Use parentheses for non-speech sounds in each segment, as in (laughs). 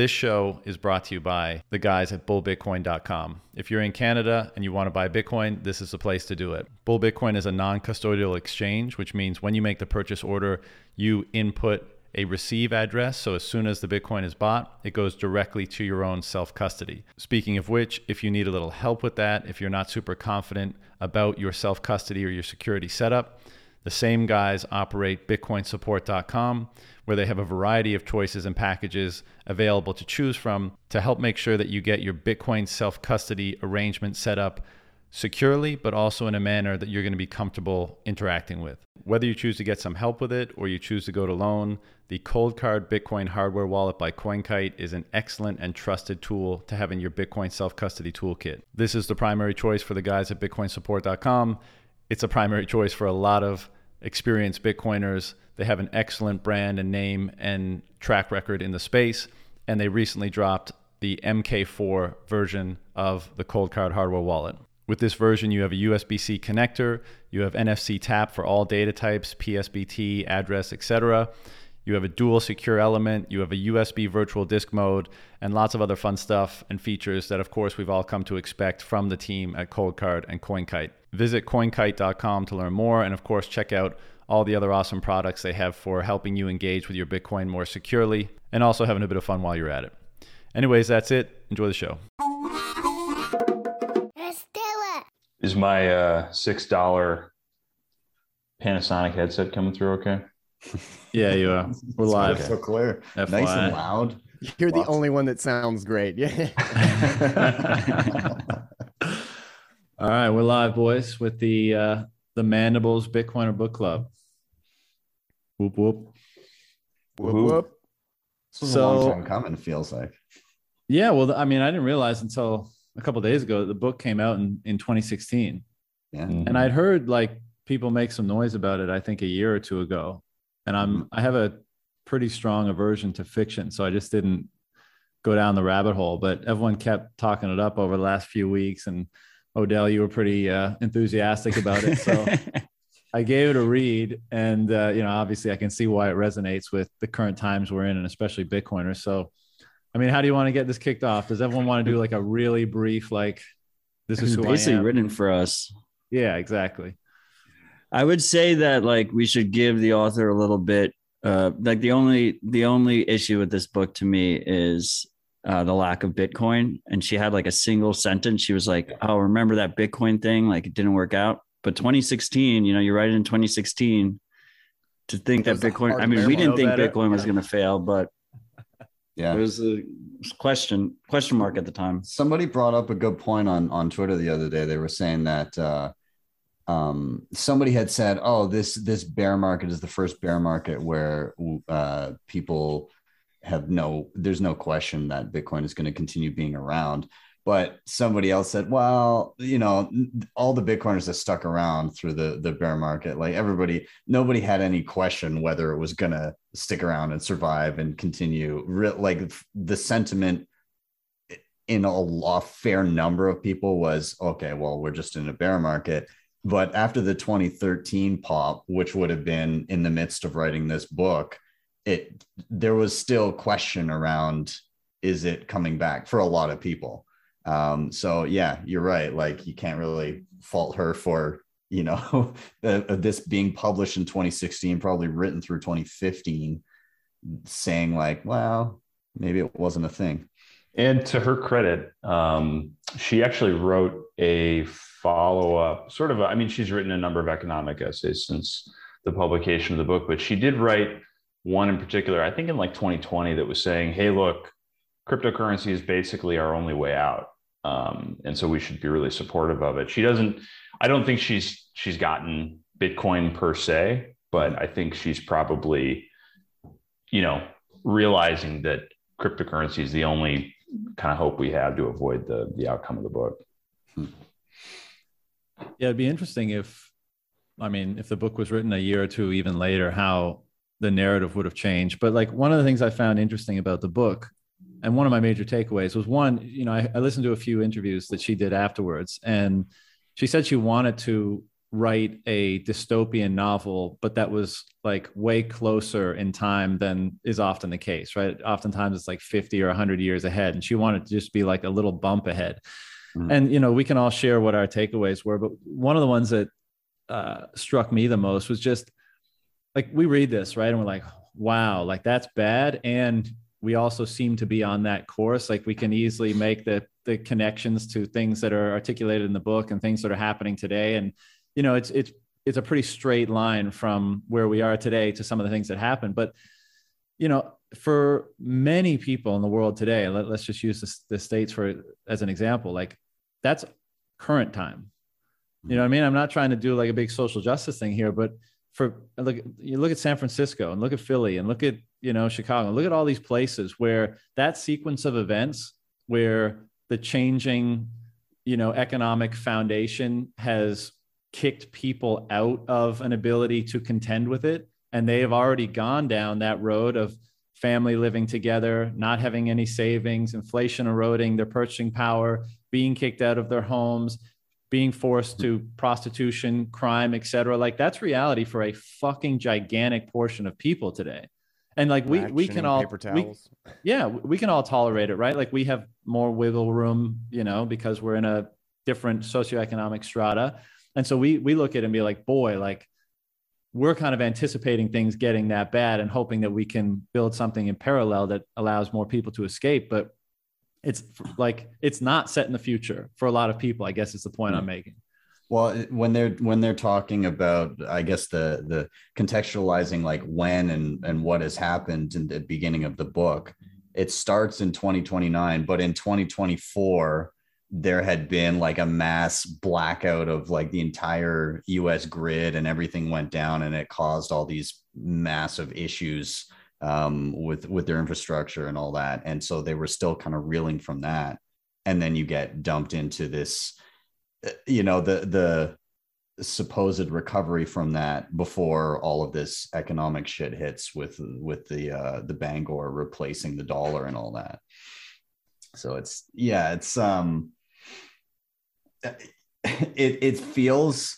This show is brought to you by the guys at bullbitcoin.com. If you're in Canada and you want to buy Bitcoin, this is the place to do it. Bull Bitcoin is a non custodial exchange, which means when you make the purchase order, you input a receive address. So as soon as the Bitcoin is bought, it goes directly to your own self custody. Speaking of which, if you need a little help with that, if you're not super confident about your self custody or your security setup, the same guys operate bitcoinsupport.com, where they have a variety of choices and packages available to choose from to help make sure that you get your Bitcoin self custody arrangement set up securely, but also in a manner that you're going to be comfortable interacting with. Whether you choose to get some help with it or you choose to go to loan, the Coldcard Bitcoin hardware wallet by CoinKite is an excellent and trusted tool to have in your Bitcoin self custody toolkit. This is the primary choice for the guys at bitcoinsupport.com it's a primary choice for a lot of experienced Bitcoiners. They have an excellent brand and name and track record in the space. And they recently dropped the MK4 version of the Coldcard hardware wallet. With this version, you have a USB C connector, you have NFC tap for all data types, PSBT, address, etc. You have a dual secure element, you have a USB virtual disk mode, and lots of other fun stuff and features that, of course, we've all come to expect from the team at Coldcard and CoinKite. Visit coinkite.com to learn more. And of course, check out all the other awesome products they have for helping you engage with your Bitcoin more securely and also having a bit of fun while you're at it. Anyways, that's it. Enjoy the show. Let's do it. Is my uh, six dollar Panasonic headset coming through? Okay. (laughs) Yeah, you are. We're live. So clear. FYI. Nice and loud. You're the only one that sounds great. Yeah. (laughs) (laughs) All right, we're live, boys, with the uh, the Mandibles Bitcoiner Book Club. Whoop whoop. Whoop, whoop. This was a So- long time coming, feels like. Yeah, well, I mean, I didn't realize until a couple days ago that the book came out in, in 2016. Yeah. and I'd heard like people make some noise about it. I think a year or two ago, and I'm I have a pretty strong aversion to fiction, so I just didn't go down the rabbit hole. But everyone kept talking it up over the last few weeks, and Odell, you were pretty uh, enthusiastic about it, so (laughs) I gave it a read, and uh, you know, obviously, I can see why it resonates with the current times we're in, and especially Bitcoiners. So, I mean, how do you want to get this kicked off? Does everyone want to do like a really brief, like, this is It's who I basically written for us. Yeah, exactly. I would say that like we should give the author a little bit. Uh, like the only the only issue with this book to me is uh, the lack of Bitcoin. And she had like a single sentence. She was like, "Oh, remember that Bitcoin thing? Like it didn't work out." But 2016, you know, you're right in 2016 to think that Bitcoin. I mean, we didn't think Know better. Bitcoin was Yeah. going to fail, but Yeah. it was a question question mark at the time. Somebody brought up a good point on on Twitter the other day. They were saying that uh, um, somebody had said, "Oh, this this bear market is the first bear market where uh, people have no, there's no question that Bitcoin is going to continue being around." But somebody else said, "Well, you know, all the Bitcoiners that stuck around through the the bear market, like everybody, nobody had any question whether it was going to stick around and survive and continue. Re- like the sentiment." in a, a fair number of people was okay well we're just in a bear market but after the 2013 pop which would have been in the midst of writing this book it there was still question around is it coming back for a lot of people? Um so yeah you're right. Like you can't really fault her for you know (laughs) uh, this being published in 2016 probably written through 2015 saying like well maybe it wasn't a thing. And to her credit, um, she actually wrote a follow up, sort of, a, I mean, she's written a number of economic essays since the publication of the book, but she did write one in particular, I think in like 2020, that was saying, hey, look, cryptocurrency is basically our only way out. Um, and so we should be really supportive of it. She doesn't, I don't think she's, she's gotten Bitcoin per se, but I think she's probably, you know, realizing that cryptocurrency is the only kind of hope we have to avoid the the outcome of the book. Yeah, it'd be interesting if, I mean, if the book was written a year or two even later, how the narrative would have changed. But like one of the things I found interesting about the book, and one of my major takeaways was one, you know, I, I listened to a few interviews that she did afterwards, and she said she wanted to write a dystopian novel, but that was like way closer in time than is often the case, right? Oftentimes it's like 50 or 100 years ahead. And she wanted to just be like a little bump ahead. Mm-hmm. And, you know, we can all share what our takeaways were, but one of the ones that uh, struck me the most was just like we read this, right? And we're like, wow, like that's bad. And we also seem to be on that course. Like we can easily make the the connections to things that are articulated in the book and things that are happening today. And you know, it's it's it's a pretty straight line from where we are today to some of the things that happen. But you know, for many people in the world today, let, us just use the, the states for as an example. Like that's current time. You know what I mean? I'm not trying to do like a big social justice thing here, but for look, you look at San Francisco and look at Philly and look at you know Chicago, look at all these places where that sequence of events where the changing you know economic foundation has kicked people out of an ability to contend with it. And they have already gone down that road of family living together not having any savings inflation eroding their purchasing power being kicked out of their homes being forced to prostitution crime etc like that's reality for a fucking gigantic portion of people today. And like we we can all we, yeah we can all tolerate it right? Like we have more wiggle room you know because we're in a different socioeconomic strata. And so we we look at it and be like boy like we're kind of anticipating things getting that bad and hoping that we can build something in parallel that allows more people to escape. But it's like it's not set in the future for a lot of people i guess is the point mm-hmm. i'm making well, when they're when they're talking about, I guess the the contextualizing like when and and what has happened in the beginning of the book, it starts in 2029, but in 2024 there had been like a mass blackout of like the entire US grid and everything went down and it caused all these massive issues um, with with their infrastructure and all that. And so they were still kind of reeling from that. And then you get dumped into this you know the the supposed recovery from that before all of this economic shit hits with with the uh the bancor replacing the dollar and all that. So it's yeah, it's um (laughs) it it feels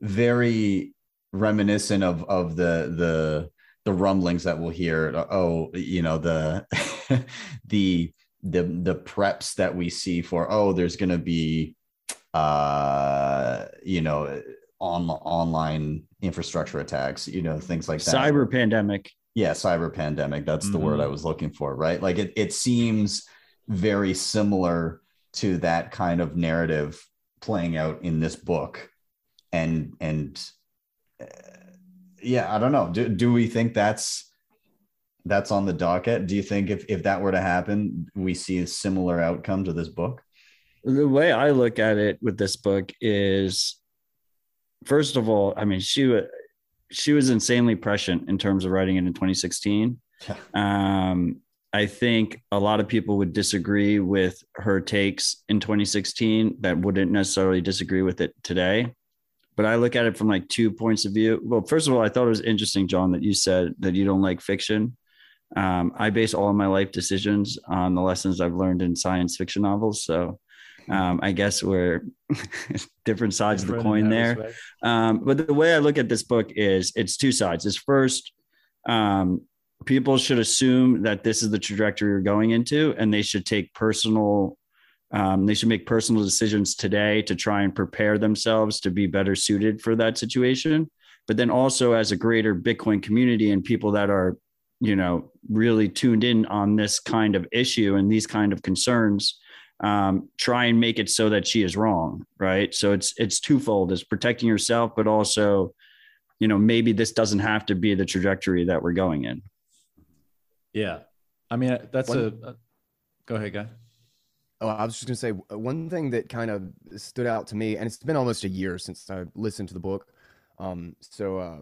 very reminiscent of of the the the rumblings that we'll hear oh you know the (laughs) the the the preps that we see for oh there's going to be uh, you know, on online infrastructure attacks, you know, things like that. Cyber pandemic. Yeah, cyber pandemic. That's mm-hmm. the word I mm-hmm. was looking for, right? Like it, it seems very similar to that kind of narrative playing out in this book. And, and, uh, yeah, I don't know. Do, do we think that's, that's on the docket? Do you think if, if that were to happen, we see a similar outcome to this book? the way I look at it with this book is, first of all, I mean, she was she was insanely prescient in terms of writing it in 2016. Yeah. Um, I think a lot of people would disagree with her takes in 2016 that wouldn't necessarily disagree with it today. But I look at it from like two points of view. Well, first of all, I thought it was interesting, John, that you said that you don't like fiction. Um, I base all of my life decisions on the lessons I've learned in science fiction novels. So um, I guess we're (laughs) different sides of the coin there. Um, but the way I look at this book is it's two sides. Is first, um, people should assume that this is the trajectory you're going into, and they should take personal. Um, they should make personal decisions today to try and prepare themselves to be better suited for that situation. But then also as a greater Bitcoin community and people that are, you know, really tuned in on this kind of issue and these kind of concerns, um, try and make it so that she is wrong, right? So it's it's twofold: it's protecting yourself, but also, you know, maybe this doesn't have to be the trajectory that we're going in. Yeah, I mean that's one, a, a. Go ahead, guy. Oh, I was just gonna say one thing that kind of stood out to me, and it's been almost a year since I listened to the book. Um, so uh,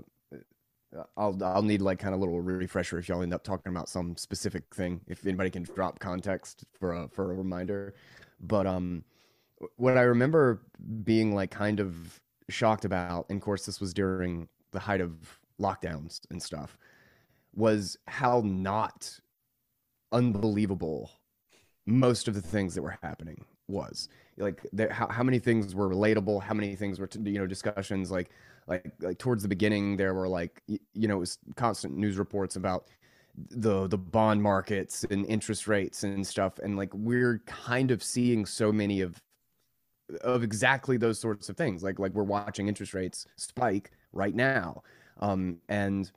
I'll I'll need like kind of a little refresher if y'all end up talking about some specific thing. If anybody can drop context for a for a reminder, but um, what I remember being like kind of shocked about, and of course this was during the height of lockdowns and stuff, was how not unbelievable most of the things that were happening. was. Like there, how how many things were relatable? How many things were you know discussions like like like towards the beginning there were like you know it was constant news reports about the the bond markets and interest rates and stuff and like we're kind of seeing so many of of exactly those sorts of things like like we're watching interest rates spike right now um and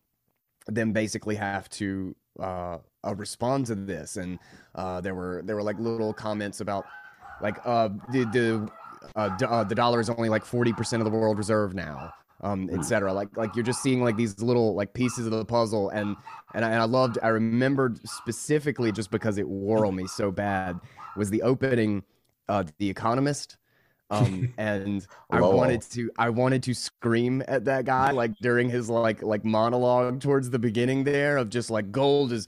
then basically have to uh, uh respond to this and uh there were there were like little comments about like uh the the uh, d- uh, the dollar is only like 40% of the world reserve now um, etc. Like like you're just seeing like these little like pieces of the puzzle, and and I, and I loved. I remembered specifically just because it wore on me so bad was the opening, uh, The Economist. um (laughs) and i wanted to i wanted to scream at that guy like during his like like monologue towards the beginning there of just like gold is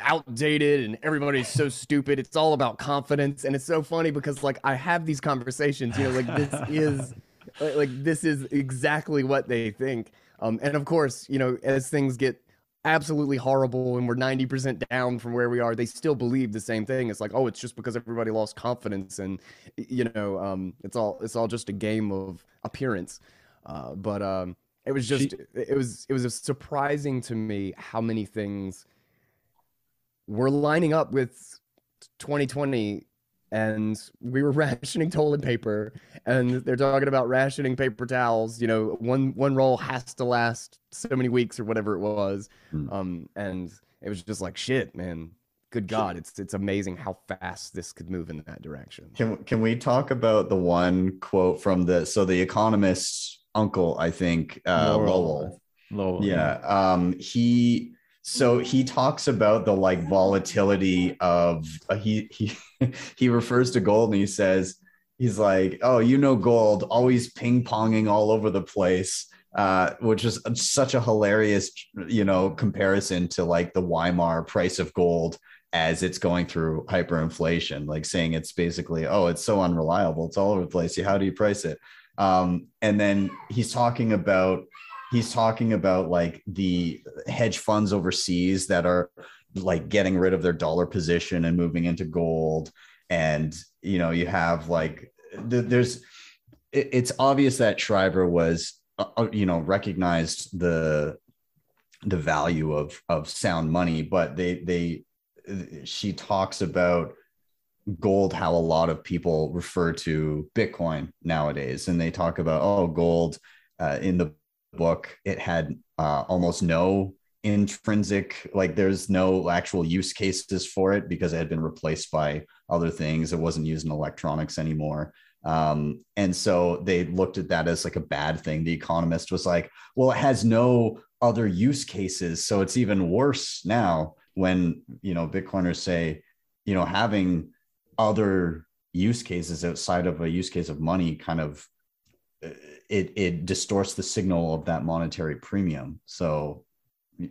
outdated and everybody's so stupid it's all about confidence and it's so funny because like i have these conversations you know like this (laughs) is like, like, this is exactly what they think. Um, and of course, you know, as things get absolutely horrible and we're 90% down from where we are, they still believe the same thing. It's like, oh, it's just because everybody lost confidence and you know, um, it's all it's all just a game of appearance. Uh, but um, it was just she, it was it was surprising to me how many things were lining up with 2020 and we were (laughs) rationing toilet paper and they're talking about rationing paper towels you know one one roll has to last so many weeks or whatever it was. Mm. um and it was just like shit man. Good god it's it's amazing how fast this could move in that direction. Can can we talk about the one quote from the so the economist's uncle i think uh lowell. Lowell. Yeah. um he so he talks about the like volatility of uh, he he (laughs) he refers to gold and he says he's like oh you know gold always ping ponging all over the place uh, which is such a hilarious you know comparison to like the weimar price of gold as it's going through hyperinflation like saying it's basically oh it's so unreliable it's all over the place how do you price it? Um, and then he's talking about he's talking about like the hedge funds overseas that are like getting rid of their dollar position and moving into gold. And you know you have like there's it's obvious that Shriver was uh, uh, you know recognized the the value of of sound money but they they she talks about gold how a lot of people refer to bitcoin nowadays. And they talk about oh gold uh, in the book, it had uh, almost no intrinsic, like there's no actual use cases for it because it had been replaced by other things. It wasn't used in electronics anymore. Um, and so they looked at that as like a bad thing. The economist was like, well, it has no other use cases. So it's even worse now when, you know, Bitcoiners say, you know, having other use cases outside of a use case of money kind of it it distorts the signal of that monetary premium. So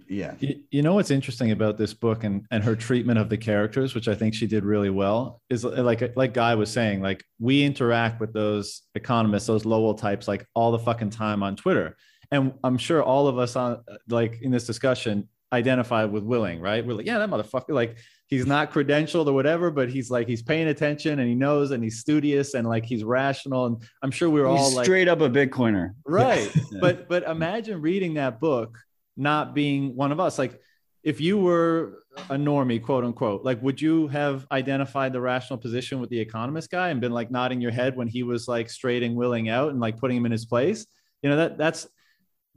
yeah. You, know what's interesting about this book and and her treatment of the characters, which I think she did really well, is like like Guy was saying, like we interact with those economists, those Lowell types, like all the fucking time on Twitter, and I'm sure all of us on like in this discussion identify with Willing, right? We're like, yeah, that motherfucker, like he's not credentialed or whatever, but he's like he's paying attention and he knows and he's studious and like he's rational. And I'm sure we are all like straight up a Bitcoiner. Right. (laughs) yeah. But but imagine reading that book not being one of us. Like if you were a normie, quote unquote, like would you have identified the rational position with the economist guy and been like nodding your head when he was like straighting willing out and like putting him in his place? You know, that that's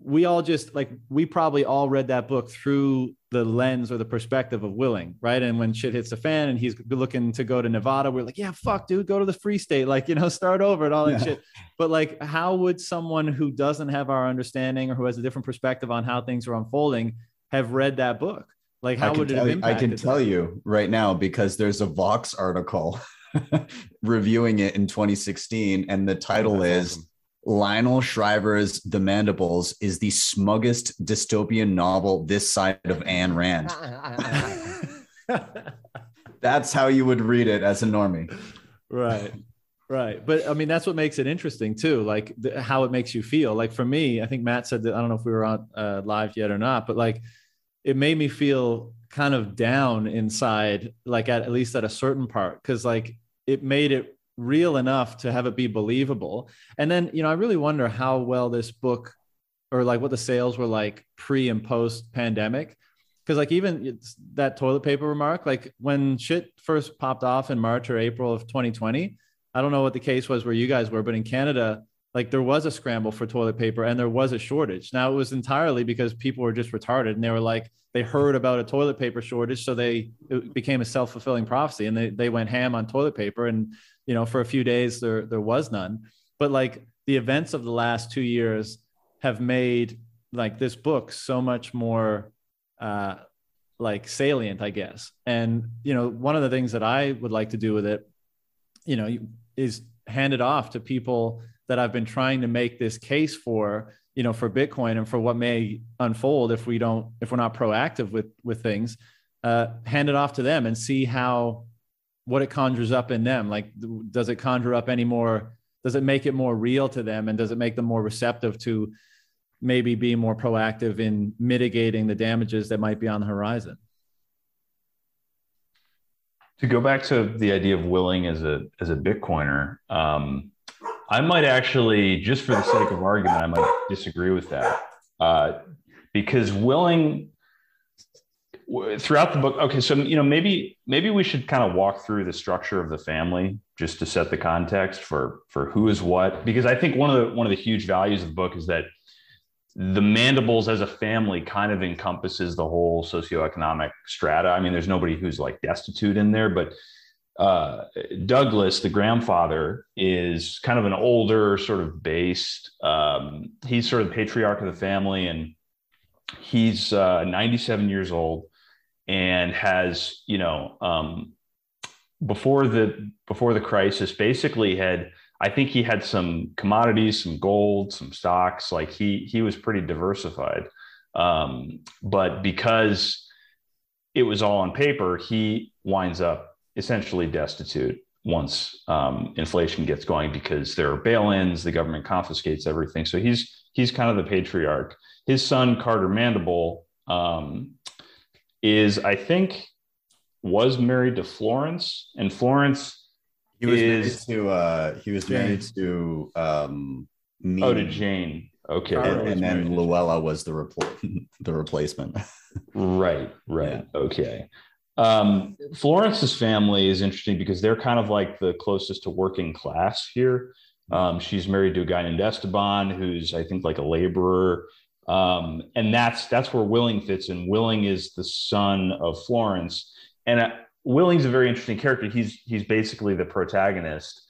we all just like we probably all read that book through the lens or the perspective of willing right? And when shit hits the fan and he's looking to go to nevada we're like yeah fuck dude go to the free state like you know (laughs) start over and all that yeah. shit. But like how would someone who doesn't have our understanding or who has a different perspective on how things are unfolding have read that book? Like how would it you, i can tell you right now because there's a vox article (laughs) reviewing it in 2016 and the title is awesome Lionel Shriver's The Mandibles is the smuggest dystopian novel this side of Ayn Rand. (laughs) that's how you would read it as a normie. Right. Right. But I mean, that's what makes it interesting too, like the, how it makes you feel. Like for me, I think Matt said that, I don't know if we were on uh, live yet or not, but like it made me feel kind of down inside, like at, at least at a certain part, because like it made it real enough to have it be believable. And then, you know, I really wonder how well this book or like what the sales were like pre and post pandemic. Cause like even that toilet paper remark, like when shit first popped off in March or April of 2020, I don't know what the case was where you guys were, but in Canada, like there was a scramble for toilet paper and there was a shortage. Now it was entirely because people were just retarded and they were like, they heard about a toilet paper shortage. So they, it became a self fulfilling prophecy and they, they went ham on toilet paper. And, you know, for a few days there, there was none. But like the events of the last two years have made like this book so much more, uh, like salient, I guess. And, you know, one of the things that I would like to do with it, you know, is hand it off to people that I've been trying to make this case for, you know, for Bitcoin and for what may unfold if we don't, if we're not proactive with with things, uh, hand it off to them and see how what it conjures up in them. Like, does it conjure up any more? Does it make it more real to them, and does it make them more receptive to maybe being more proactive in mitigating the damages that might be on the horizon? To go back to the idea of willing as a as a Bitcoiner, um, I might actually, just for the sake of argument, I might disagree with that uh, because willing throughout the book. Okay, so you know maybe maybe we should kind of walk through the structure of the family just to set the context for for who is what because I think one of the one of the huge values of the book is that the mandibles as a family kind of encompasses the whole socioeconomic strata. I mean, there's nobody who's like destitute in there, but uh, Douglas, the grandfather, is kind of an older, sort of based. Um, he's sort of the patriarch of the family, and he's uh, 97 years old and has, you know, um, before the before the crisis, basically had. I think he had some commodities, some gold, some stocks. Like he he was pretty diversified, um, but because it was all on paper, he winds up essentially destitute once um, inflation gets going because there are bail-ins, the government confiscates everything. So he's he's kind of the patriarch. His son Carter Mandible um, is, I think, was married to Florence, and Florence he was is, married to uh, he was Jane. married to um, me, oh to Jane. Okay, and, and then Luella was the repl- (laughs) the replacement. right, right, okay. Um, Florence's family is interesting because they're kind of like the closest to working class here. Um, she's married to a guy named Esteban, who's I think like a laborer, um, and that's that's where Willing fits in. Willing is the son of Florence, and uh, Willing's a very interesting character. He's he's basically the protagonist,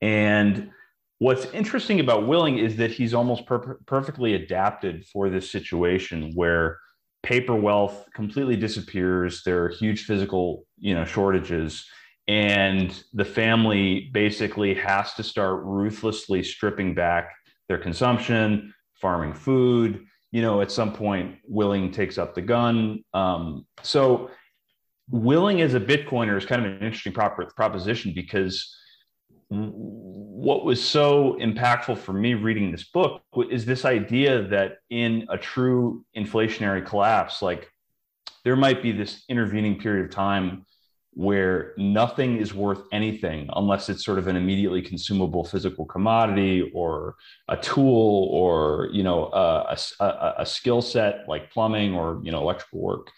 and what's interesting about Willing is that he's almost per- perfectly adapted for this situation where paper wealth completely disappears. There are huge physical you know shortages. And the family basically has to start ruthlessly stripping back their consumption farming food you know at some point willing takes up the gun. Um, so willing as a bitcoiner is kind of an interesting prop- proposition because what was so impactful for me reading this book is this idea that in a true inflationary collapse, like there might be this intervening period of time where nothing is worth anything unless it's sort of an immediately consumable physical commodity or a tool or you know a, a, a skill set like plumbing or you know electrical work.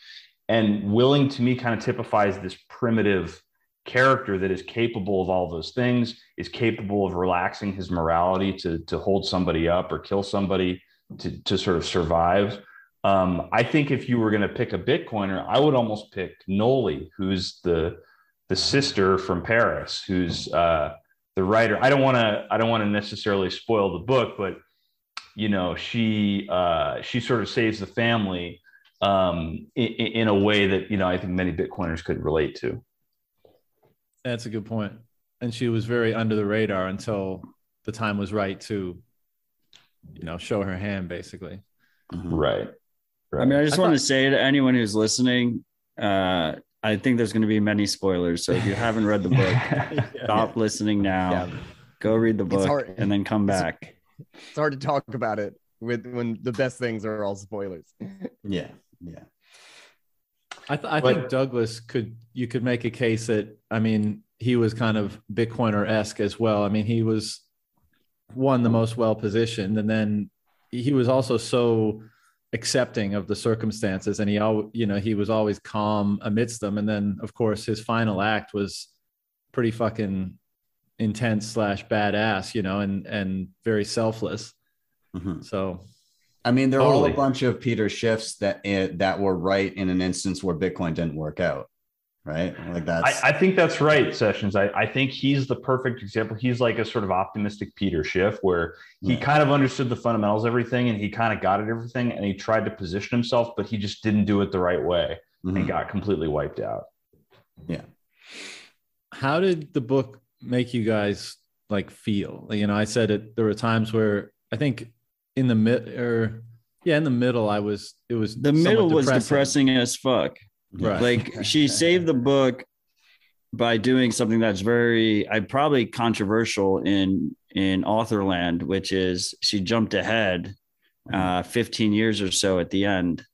And willing to me kind of typifies this primitive character that is capable of all those things, is capable of relaxing his morality to, to hold somebody up or kill somebody to, to sort of survive. Um, I think if you were going to pick a Bitcoiner, I would almost pick Nollie, who's the the sister from Paris, who's uh, the writer. I don't want to I don't want to necessarily spoil the book, but you know she uh, she sort of saves the family um, in, in a way that you know I think many Bitcoiners could relate to. That's a good point. And she was very under the radar until the time was right to, you know, show her hand basically. Right. right. I mean, I just I want to thought- say to anyone who's listening, uh, I think there's going to be many spoilers. So if you haven't read the (laughs) book, stop listening now. Yeah. Go read the book hard. and then come It's- back. It's hard to talk about it with when the best things are all spoilers. yeah, yeah. I, th- I But- think Douglas could you could make a case that I mean he was kind of Bitcoiner esque as well. I mean he was one the most well positioned, and then he was also so accepting of the circumstances, and he al- you know he was always calm amidst them. And then of course his final act was pretty fucking intense slash badass, you know, and and very selfless. Mhm. So I mean, they're all Totally. a bunch of Peter Schiffs that eh, that were right in an instance where Bitcoin didn't work out, right? Like that's I, I think that's right, Sessions. I, I think he's the perfect example. He's like a sort of optimistic Peter Schiff, where he Yeah. kind of understood the fundamentals of everything and he kind of got at everything and he tried to position himself, but he just didn't do it the right way and Mhm. got completely wiped out. Yeah. How did the book make you guys like feel you know i said it there were times where i think in the mid or yeah in the middle i was it was The middle was depressing as fuck. right Like she (laughs) saved the book by doing something that's very, I probably controversial in in authorland, which is she jumped ahead uh, 15 years or so at the end.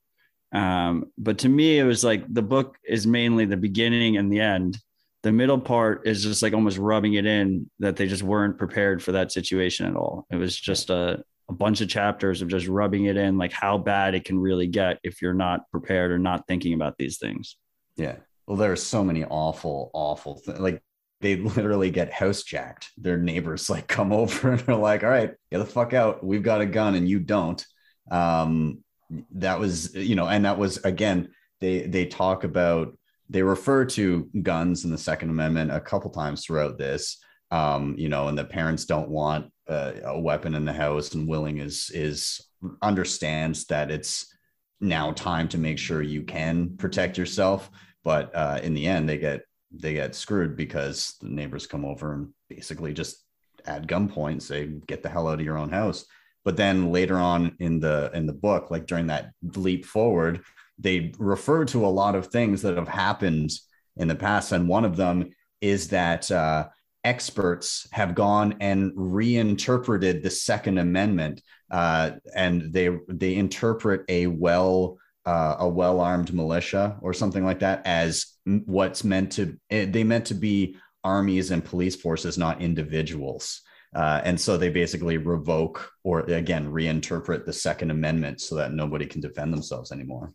Um, but to me, it was like the book is mainly the beginning and the end. The middle part is just like almost rubbing it in that they just weren't prepared for that situation at all. It was just a, a bunch of chapters of just rubbing it in, like how bad it can really get if you're not prepared or not thinking about these things. Yeah. Well, there are so many awful, awful things. Like they literally get house jacked. Their neighbors like come (laughs) over and they're like, all right, get the fuck out. We've got a gun and you don't. Um, that was, you know, and that was again, they they talk about they refer to guns in the Second Amendment a couple times throughout this. Um, you know, and the parents don't want uh, a weapon in the house, and Willing is is understands that it's now time to make sure you can protect yourself. But uh, in the end they get they get screwed because the neighbors come over and basically just add gunpoint say get the hell out of your own house. But then later on in the in the book like during that leap forward they refer to a lot of things that have happened in the past. And one of them is that uh, experts have gone and reinterpreted the second amendment uh, and they they interpret a well uh, a well-armed militia or something like that as what's meant to eh, they meant to be armies and police forces not individuals. Uh, and so they basically revoke or again reinterpret the second amendment so that nobody can defend themselves anymore.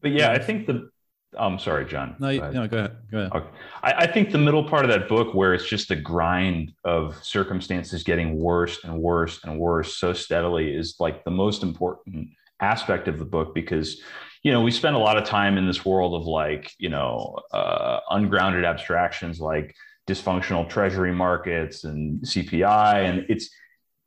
But yeah, I think the I'm sorry, John. no, Go ahead. no go ahead go ahead Okay. I, I think the middle part of that book, where it's just the grind of circumstances getting worse and worse and worse so steadily, is like the most important aspect of the book because, you know, we spend a lot of time in this world of like, you know, uh, ungrounded abstractions like dysfunctional treasury markets and CPI. And it's,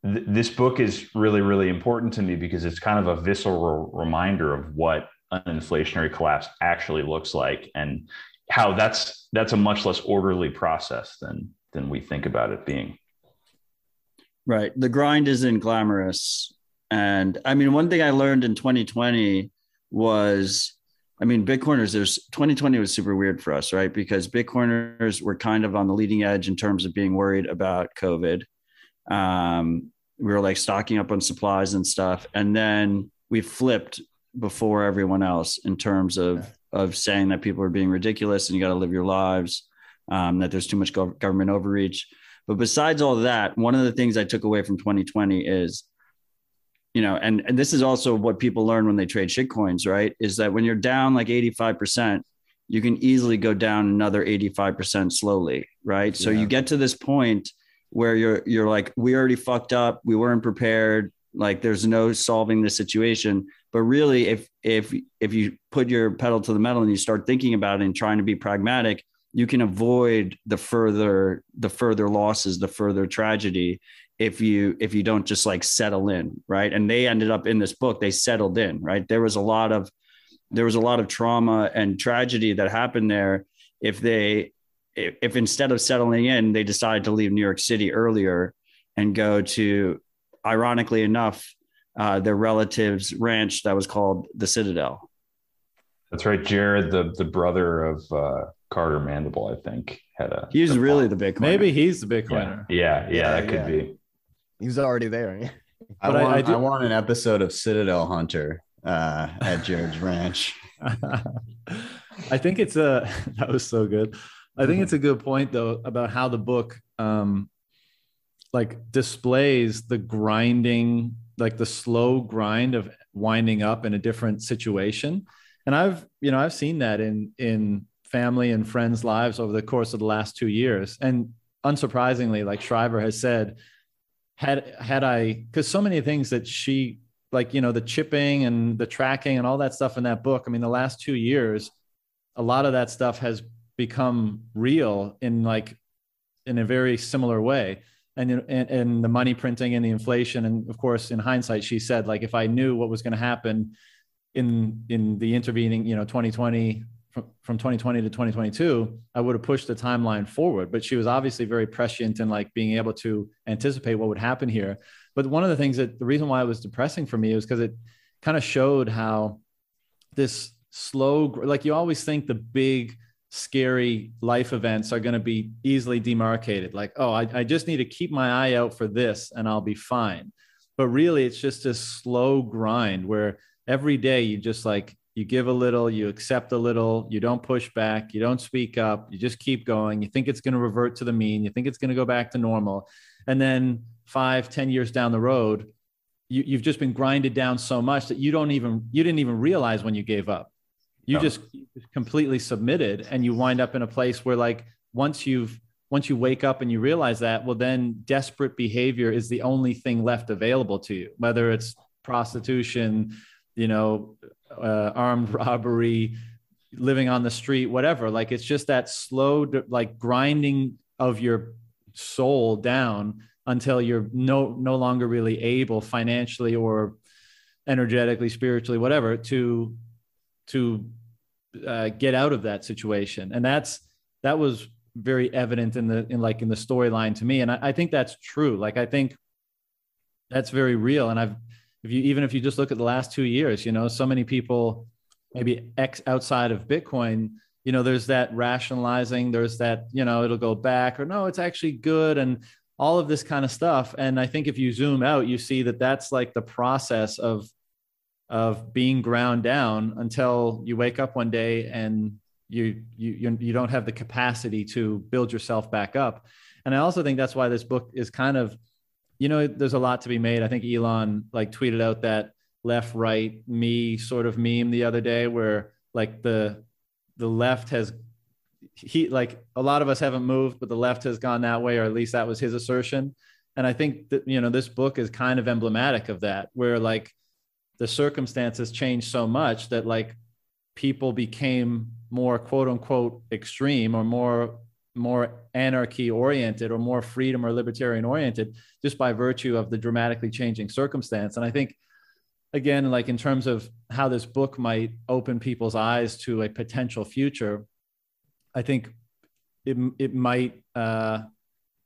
th- this book is really, really important to me because it's kind of a visceral reminder of what an inflationary collapse actually looks like and how that's that's a much less orderly process than than we think about it being. Right. The grind isn't glamorous. And I mean, one thing I learned in 2020 was, I mean, Bitcoiners, there's 2020 was super weird for us, right? Because Bitcoiners were kind of on the leading edge in terms of being worried about COVID. Um, we were like stocking up on supplies and stuff. And then we flipped before everyone else in terms of, of saying that people are being ridiculous and you got to live your lives, um, that there's too much gov- government overreach. But besides all that, one of the things I took away from 2020 is, you know, and, and this is also what people learn when they trade shit coins, right? Is that when you're down like 85%, you can easily go down another 85% slowly, right? So Yeah. you get to this point where you're you're like, we already fucked up, we weren't prepared, like there's no solving the situation. But really, if if if you put your pedal to the metal and you start thinking about it and trying to be pragmatic, you can avoid the further the further losses the further tragedy if you if you don't just like settle in right and they ended up in this book they settled in right there was a lot of there was a lot of trauma and tragedy that happened there if they if, if instead of settling in they decided to leave new york city earlier and go to ironically enough uh, their relatives ranch that was called the citadel That's right, Jarred, the the brother of uh, Carter Mandible, I think, had a. he was a really the Bitcoin. maybe he's the Yeah, bitcoiner yeah, yeah, that could Yeah. be. He's already there. (laughs) I want, I I, do- want an episode of Citadel Hunter uh, at Jarred's Ranch. (laughs) I think it's a (laughs) that was so good. I think it's a good point though about how the book um like displays the grinding like the slow grind of winding up in a different situation. And I've, you know, I've seen that in in family and friends' lives over the course of the last 2 years. And unsurprisingly, like Shriver has said, had had I cuz so many things that she like, you know, the chipping and the tracking and all that stuff in that book, I mean, the last 2 years a lot of that stuff has become real in like in a very similar way and, and and the money printing and the inflation. And of course in hindsight she said like if i knew what was going to happen in in the intervening you know 2020 from, from 2020 to 2022 i would have pushed the timeline forward. But she was obviously very prescient in like being able to anticipate what would happen here. But one of the things that the reason why it was depressing for me is because it kind of showed how this slow like you always think the big scary life events are going to be easily demarcated. Like, oh, I, I just need to keep my eye out for this and I'll be fine. But really, it's just a slow grind where every day you just like, you give a little, you accept a little, you don't push back, you don't speak up, you just keep going. You think it's going to revert to the mean, you think it's going to go back to normal. And then five, ten years down the road, you, you've just been grinded down so much that you don't even, you didn't even realize when you gave up you no. just completely submitted and you wind up in a place where like once you've once you wake up and you realize that well then desperate behavior is the only thing left available to you whether it's prostitution you know uh, armed robbery living on the street whatever like it's just that slow like grinding of your soul down until you're no no longer really able financially or energetically spiritually whatever to to uh, get out of that situation. And that's that was very evident in the in like in the storyline to me. And I, I, think that's true. Like i think that's very real. And i've if you even if you just look at the last two years you know so many people maybe x outside of bitcoin you know there's that rationalizing there's that you know it'll go back or no it's actually good and all of this kind of stuff. And i think if you zoom out you see that that's like the process of of being ground down until you wake up one day and you you you don't have the capacity to build yourself back up. And i also think that's why this book is kind of you know there's a lot to be made. I think elon like tweeted out that left right me sort of meme the other day where like the the left has he like a lot of us haven't moved but the left has gone that way or at least that was his assertion. And i think that you know this book is kind of emblematic of that where like the circumstances changed so much that like people became more quote unquote extreme or more more anarchy oriented or more freedom or libertarian oriented just by virtue of the dramatically changing circumstance. And i think again like in terms of how this book might open people's eyes to a potential future i think it, it might uh,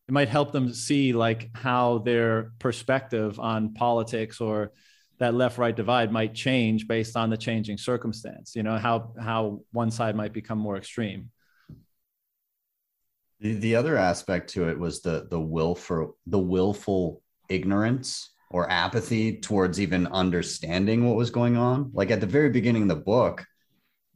it might help them see like how their perspective on politics or that left right divide might change based on the changing circumstance you know how how one side might become more extreme. The, the other aspect to it was the the will for the willful ignorance or apathy towards even understanding what was going on. Like at the very beginning of the book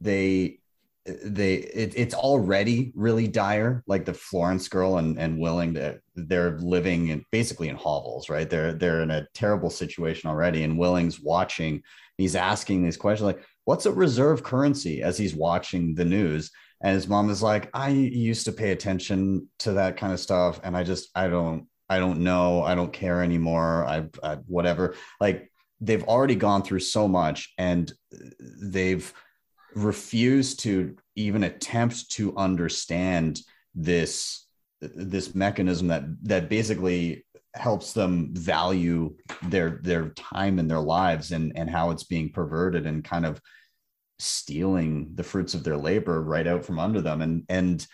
they they it, it's already really dire like the florence girl and and willing to they're living in basically in hovels right? They're they're in a terrible situation already and willing's watching he's asking these questions like what's a reserve currency? as he's watching the news. And his mom is like i used to pay attention to that kind of stuff and i just i don't i don't know i don't care anymore i, I whatever. Like they've already gone through so much and they've refuse to even attempt to understand this this mechanism that that basically helps them value their their time and their lives and and how it's being perverted and kind of stealing the fruits of their labor right out from under them. And and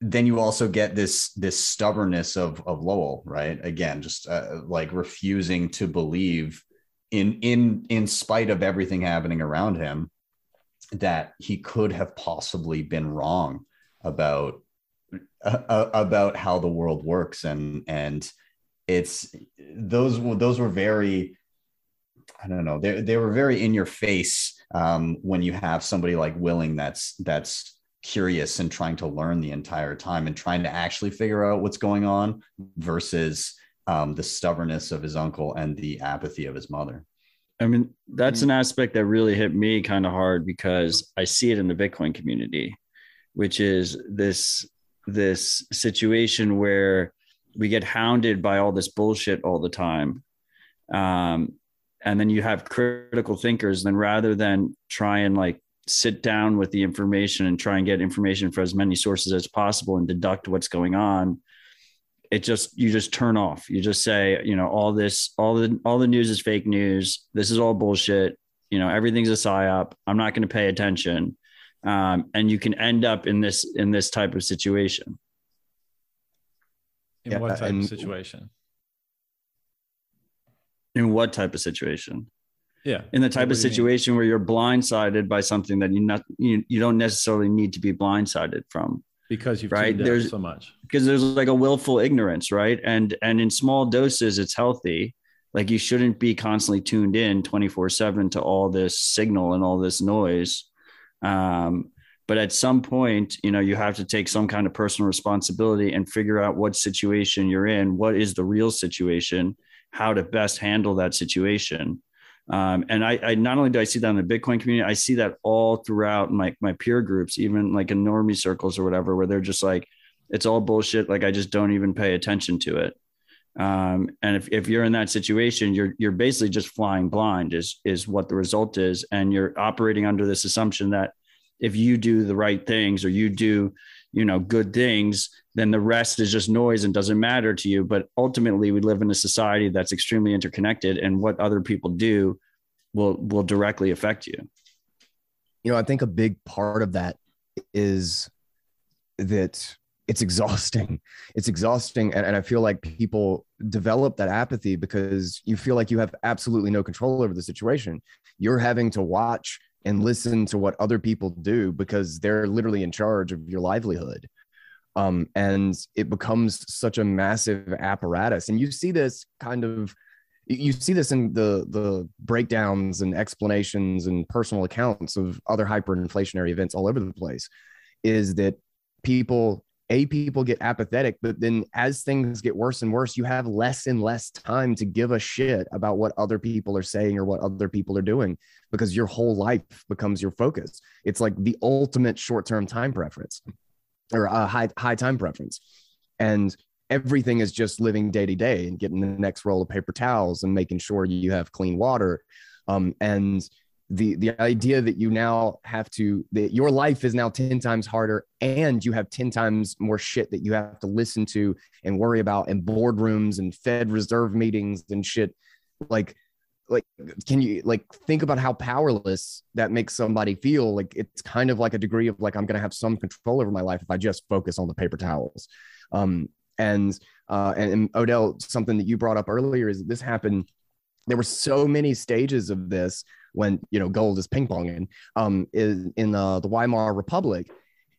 then you also get this this stubbornness of of Lowell right? Again just uh, like refusing to believe in in in spite of everything happening around him that he could have possibly been wrong about uh, uh, about how the world works and and it's those those were very I don't know they they were very in your face um, when you have somebody like Willing that's that's curious and trying to learn the entire time and trying to actually figure out what's going on versus um, the stubbornness of his uncle and the apathy of his mother. I mean, that's an aspect that really hit me kind of hard because I see it in the Bitcoin community, which is this this situation where we get hounded by all this bullshit all the time. Um, and then you have critical thinkers, then rather than try and like sit down with the information and try and get information from as many sources as possible and deduct what's going on, it just you just turn off. You just say, you know, all this, all the all the news is fake news. This is all bullshit. You know, everything's a psyop. I'm not going to pay attention. Um, and you can end up in this in this type of situation. In Yeah, what type and- of situation? In what type of situation? Yeah. In the type do of you situation where you're blindsided by something that you not you, you don't necessarily need to be blindsided from. Because you've Right, there's- so much. because there's like a willful ignorance right? And and in small doses it's healthy. Like you shouldn't be constantly tuned in 24 7 to all this signal and all this noise. Um, but at some point you know you have to take some kind of personal responsibility and figure out what situation you're in what is the real situation how to best handle that situation um, and I, I not only do I see that in the Bitcoin community, I see that all throughout my my peer groups, even like in normie circles or whatever, where they're just like, it's all bullshit. Like I just don't even pay attention to it. Um, and if, if you're in that situation, you're you're basically just flying blind is is what the result is, and you're operating under this assumption that if you do the right things or you do you know good things then the rest is just noise and doesn't matter to you but ultimately we live in a society that's extremely interconnected and what other people do will will directly affect you you know, I think a big part of that is that it's exhausting. It's exhausting. And, and I feel like people develop that apathy because you feel like you have absolutely no control over the situation. You're having to watch and listen to what other people do because they're literally in charge of your livelihood. Um, and it becomes such a massive apparatus. And you see this kind of you see this in the the breakdowns and explanations and personal accounts of other hyperinflationary events all over the place is that people a people get apathetic but then as things get worse and worse you have less and less time to give a shit about what other people are saying or what other people are doing because your whole life becomes your focus. It's like the ultimate short-term time preference or a high high time preference. And everything is just living day to day and getting the next roll of paper towels and making sure you have clean water. Um, and the the idea that you now have to that your life is now 10 times harder and you have 10 times more shit that you have to listen to and worry about in boardrooms and fed reserve meetings and shit. Like like can you like think about how powerless that makes somebody feel? Like it's kind of like a degree of like i'm going to have some control over my life if i just focus on the paper towels. Um and uh and, and odell something that you brought up earlier is this happened there were so many stages of this when you know gold is ping ponging um in, in uh, the weimar republic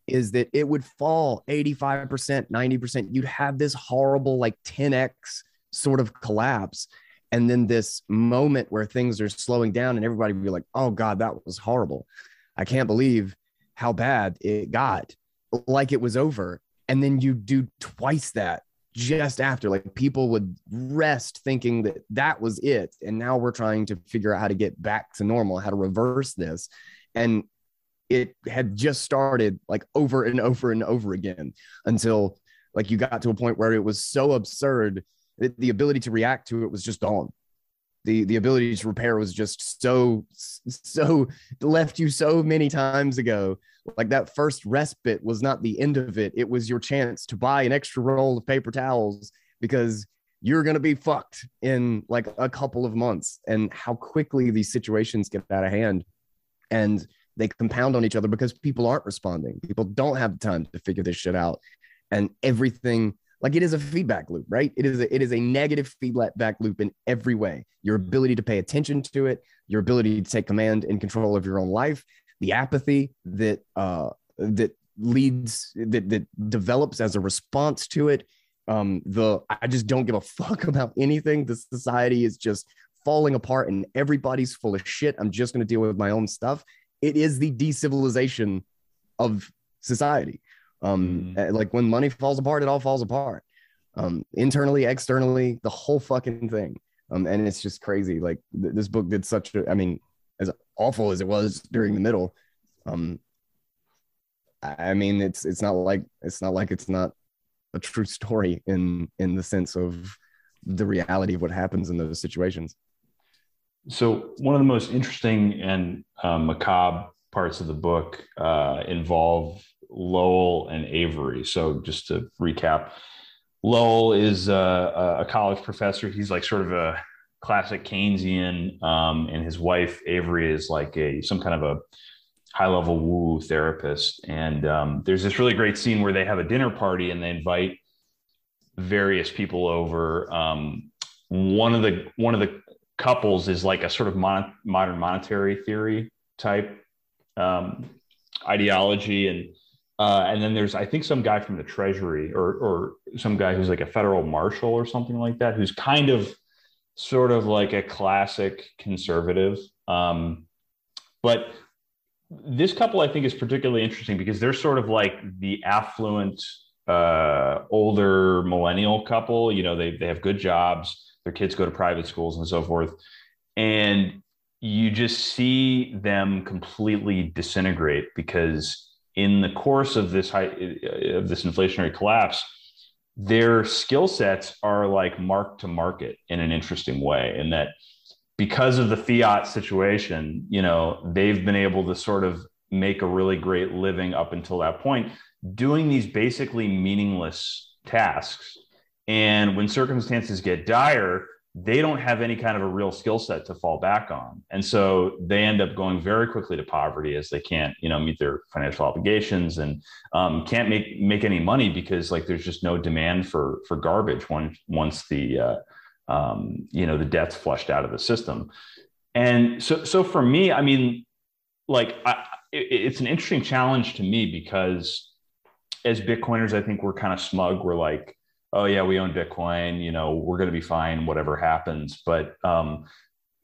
is that it would fall 85% 90% you'd have this horrible like 10x sort of collapse. And then this moment where things are slowing down and everybody would be like oh god that was horrible. I can't believe how bad it got like it was over. And then you do twice that just after like people would rest thinking that that was it. And now we're trying to figure out how to get back to normal how to reverse this. And it had just started like over and over and over again until like you got to a point where it was so absurd that the ability to react to it was just gone the the ability to repair was just so so left you so many times ago. Like that first respite was not the end of it. It was your chance to buy an extra roll of paper towels because you're going to be fucked in like a couple of months and how quickly these situations get out of hand. And they compound on each other because people aren't responding. People don't have the time to figure this shit out. And everything like it is a feedback loop right it is a, it is a negative feedback loop in every way your ability to pay attention to it your ability to take command and control of your own life the apathy that uh that leads that that develops as a response to it um the i just don't give a fuck (laughs) about anything the society is just falling apart and everybody's full of shit. I'm just going to deal with my own stuff. It is the decivilization of society. Um, Mhm. like when money falls apart, it all falls apart. Um, internally, externally, the whole fucking thing. Um, and it's just crazy. Like th- this book did such a, I mean, as awful as it was during the middle, um, I I mean, it's it's not like it's not like it's not a true story in in the sense of the reality of what happens in those situations. So one of the most interesting and um, macabre parts of the book uh, involve Lowell and Avery. So just to recap, Lowell is uh, a college professor. He's like sort of a classic Keynesian, um, and his wife Avery is like a some kind of a high level woo therapist. And um, there's this really great scene where they have a dinner party and they invite various people over. Um, one of the one of the couples is like a sort of mon- modern monetary theory type um, ideology and uh, and then there's I think some guy from the Treasury or or some guy who's like a federal marshal or something like that who's kind of sort of like a classic conservative. Um, but this couple I think is particularly interesting because they're sort of like the affluent uh, older millennial couple. You know they they have good jobs their kids go to private schools and so forth. And you just see them completely disintegrate because in the course of this high uh, of this inflationary collapse their skill sets are like mark to market in an interesting way in that because of the fiat situation you know they've been able to sort of make a really great living up until that point doing these basically meaningless tasks. And when circumstances get dire, they don't have any kind of a real skill set to fall back on. And so they end up going very quickly to poverty as they can't, you know, meet their financial obligations and um, can't make make any money because like there's just no demand for for garbage once once the uh, um, you know the debt's flushed out of the system. And so so for me, I mean, like I, it, it's an interesting challenge to me because as Bitcoiners, I think we're kind of smug. We're like, oh yeah, we own Bitcoin. You know, we're going to be fine, whatever happens. But um,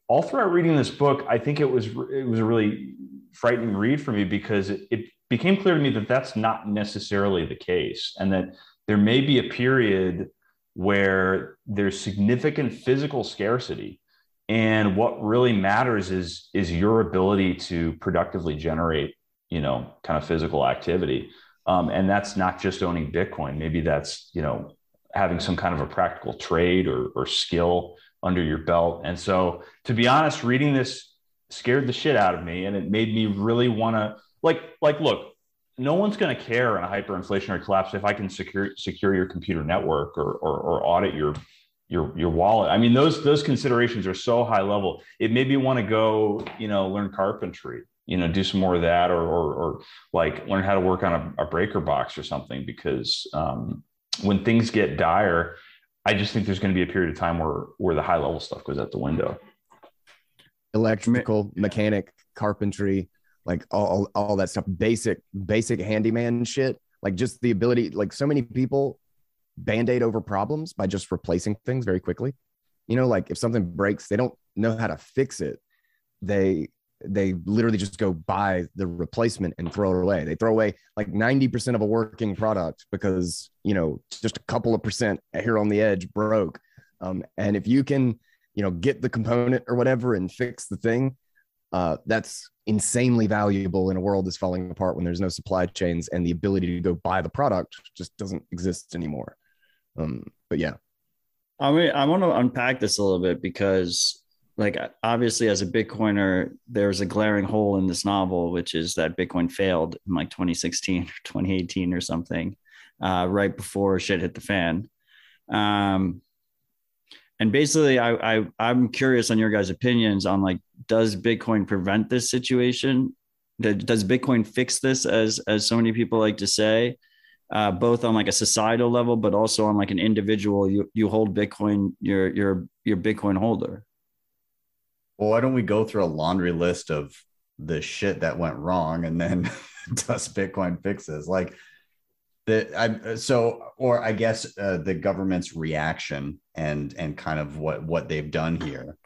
all throughout reading this book, I think it was it was a really frightening read for me because it, it became clear to me that that's not necessarily the case, and that there may be a period where there's significant physical scarcity and what really matters is is your ability to productively generate you know kind of physical activity um, and that's not just owning bitcoin maybe that's you know having some kind of a practical trade or, or skill under your belt and so to be honest reading this scared the shit out of me and it made me really want to like like look no one's going to care in a hyperinflationary collapse if i can secure secure your computer network or, or, or audit your your your wallet. I mean, those those considerations are so high level. It made me want to go, you know, learn carpentry, you know, do some more of that, or or, or like learn how to work on a, a breaker box or something. Because um, when things get dire, I just think there's going to be a period of time where where the high level stuff goes out the window. Electrical, mechanic, carpentry, like all all that stuff, basic basic handyman shit. Like just the ability, like so many people band-aid over problems by just replacing things very quickly you know like if something breaks they don't know how to fix it they they literally just go buy the replacement and throw it away. They throw away like 90% of a working product because you know just a couple of percent here on the edge broke. Um, and if you can you know get the component or whatever and fix the thing uh, that's insanely valuable in a world that's falling apart when there's no supply chains and the ability to go buy the product just doesn't exist anymore. Um, but yeah, I mean, I want to unpack this a little bit because, like, obviously, as a Bitcoiner, there's a glaring hole in this novel, which is that Bitcoin failed in like 2016 or 2018 or something, uh, right before shit hit the fan. Um, and basically, I, I I'm curious on your guys' opinions on like, does Bitcoin prevent this situation? Does Bitcoin fix this, as as so many people like to say? uh, both on like a societal level, but also on like an individual. You you hold Bitcoin, you're you're you're Bitcoin holder. Well, why don't we go through a laundry list of the shit that went wrong, and then (laughs) does Bitcoin fixes like the I so or I guess uh, the government's reaction and and kind of what what they've done here.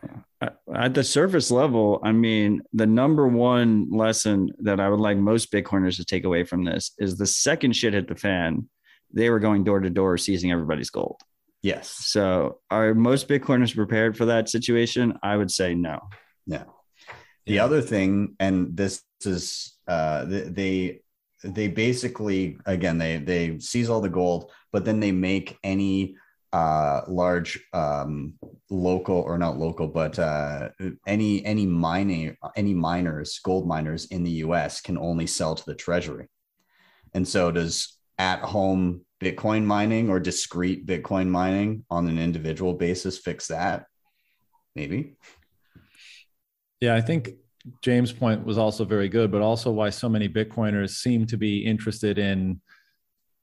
At the surface level, I mean, the number one lesson that I would like most Bitcoiners to take away from this is the second shit hit the fan, they were going door to door seizing everybody's gold. Yes. So, are most Bitcoiners prepared for that situation? I would say no. Yeah. The other thing, and this is, uh, they they basically again they they seize all the gold, but then they make any uh, large um, local or not local, but uh, any any mining any miners, gold miners in the U.S. can only sell to the Treasury, and so does at home Bitcoin mining or discrete Bitcoin mining on an individual basis fix that? Maybe. Yeah, I think James' point was also very good, but also why so many Bitcoiners seem to be interested in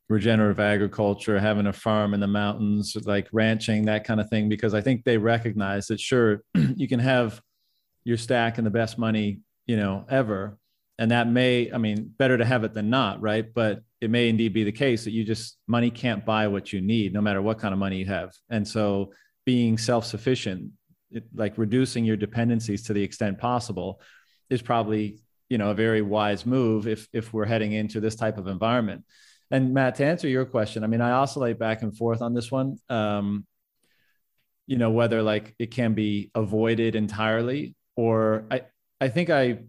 regenerative agriculture, having a farm in the mountains, like ranching, that kind of thing, because I think they recognize that sure, (clears throat) you can have your stack and the best money, you know, ever. And that may, I mean, better to have it than not, right? But it may indeed be the case that you just money can't buy what you need, no matter what kind of money you have. And so being self-sufficient, like reducing your dependencies to the extent possible, is probably you know a very wise move if if we're heading into this type of environment. And Matt, to answer your question, I mean, I oscillate back and forth on this one. Um, you know, whether like it can be avoided entirely, or I, I think I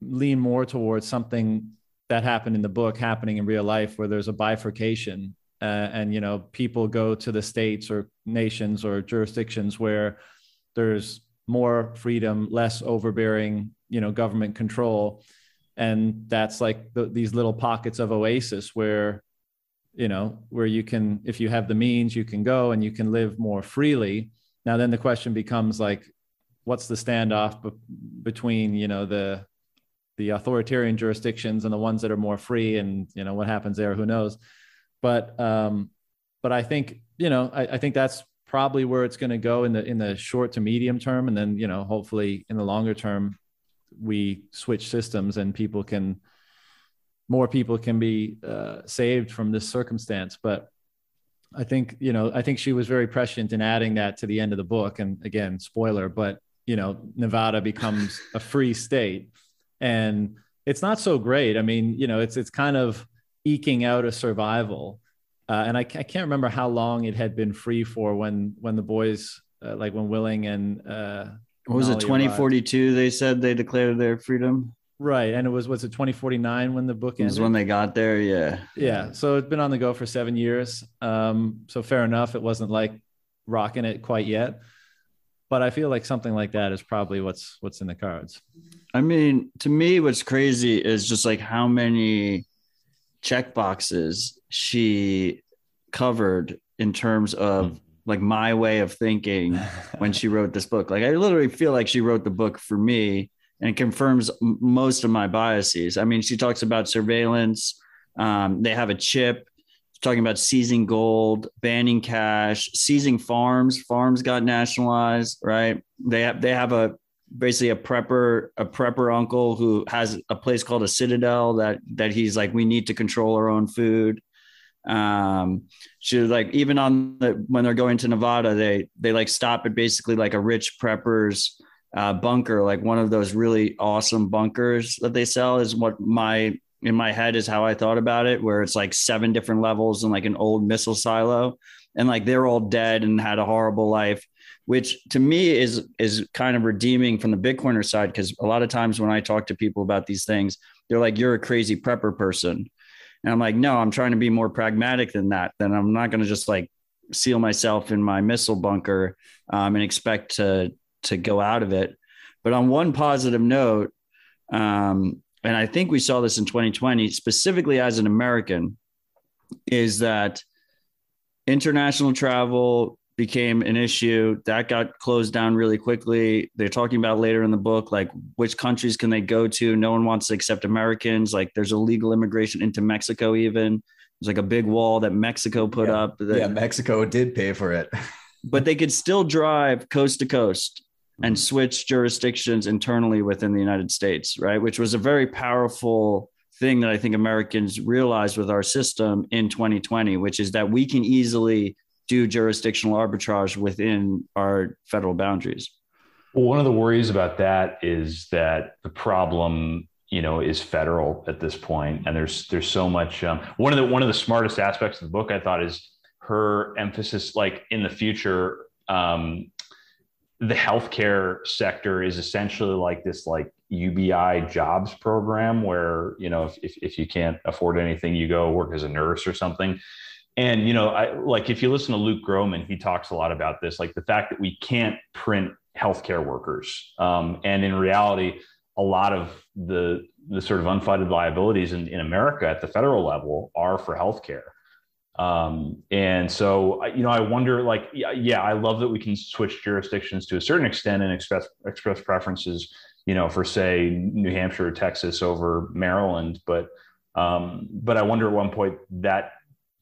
lean more towards something that happened in the book happening in real life, where there's a bifurcation, uh, and you know, people go to the states or nations or jurisdictions where there's more freedom, less overbearing, you know, government control, and that's like the, these little pockets of oasis where you know, where you can, if you have the means, you can go and you can live more freely. Now, then the question becomes like, what's the standoff be- between, you know, the, the authoritarian jurisdictions and the ones that are more free and, you know, what happens there, who knows? But, um, but I think, you know, I, I think that's probably where it's going to go in the, in the short to medium term. And then, you know, hopefully in the longer term, we switch systems and people can, more people can be uh, saved from this circumstance. But I think, you know, I think she was very prescient in adding that to the end of the book. And again, spoiler, but, you know, Nevada becomes a free state. And it's not so great. I mean, you know, it's, it's kind of eking out a survival. Uh, and I, I, can't remember how long it had been free for when, when the boys, uh, like when Willing and, uh, what was it 2042 arrived. they said they declared their freedom Right. And it was, was it 2049 when the book ended? Was when they got there. Yeah. Yeah. So it's been on the go for seven years. Um, so fair enough. It wasn't like rocking it quite yet, but I feel like something like that is probably what's, what's in the cards. I mean, to me, what's crazy is just like how many check boxes she covered in terms of hmm. like my way of thinking when she wrote this book. Like I literally feel like she wrote the book for me and confirms most of my biases. I mean, she talks about surveillance. Um, they have a chip. She's talking about seizing gold, banning cash, seizing farms. Farms got nationalized, right? They have they have a basically a prepper a prepper uncle who has a place called a citadel that that he's like we need to control our own food. Um she like even on the when they're going to nevada they they like stop at basically like a rich prepper's uh, bunker, like one of those really awesome bunkers that they sell, is what my in my head is how I thought about it, where it's like seven different levels and like an old missile silo, and like they're all dead and had a horrible life, which to me is is kind of redeeming from the Bitcoiner side because a lot of times when I talk to people about these things, they're like, "You're a crazy prepper person," and I'm like, "No, I'm trying to be more pragmatic than that. Then I'm not going to just like seal myself in my missile bunker um, and expect to to go out of it. But on one positive note, um, and I think we saw this in 2020, specifically as an American, is that international travel became an issue that got closed down really quickly. They're talking about later in the book, like which countries can they go to? No one wants to accept Americans. Like there's illegal immigration into Mexico, even. There's like a big wall that Mexico put yeah. up. That, yeah, Mexico did pay for it. (laughs) but they could still drive coast to coast and mm-hmm. switch jurisdictions internally within the United States, right? Which was a very powerful thing that I think Americans realized with our system in 2020, which is that we can easily do jurisdictional arbitrage within our federal boundaries. Well, one of the worries about that is that the problem, you know, is federal at this point, and there's there's so much. Um, one of the one of the smartest aspects of the book, I thought, is her emphasis, like in the future, um, the healthcare sector is essentially like this like UBI jobs program where you know if, if, if you can't afford anything, you go work as a nurse or something. And you know, I like if you listen to Luke Gromen, he talks a lot about this, like the fact that we can't print healthcare workers, um, and in reality, a lot of the the sort of unfunded liabilities in, in America at the federal level are for healthcare. Um, and so, you know, I wonder, like, yeah, yeah, I love that we can switch jurisdictions to a certain extent and express express preferences, you know, for say New Hampshire or Texas over Maryland. But, um, but I wonder at one point that,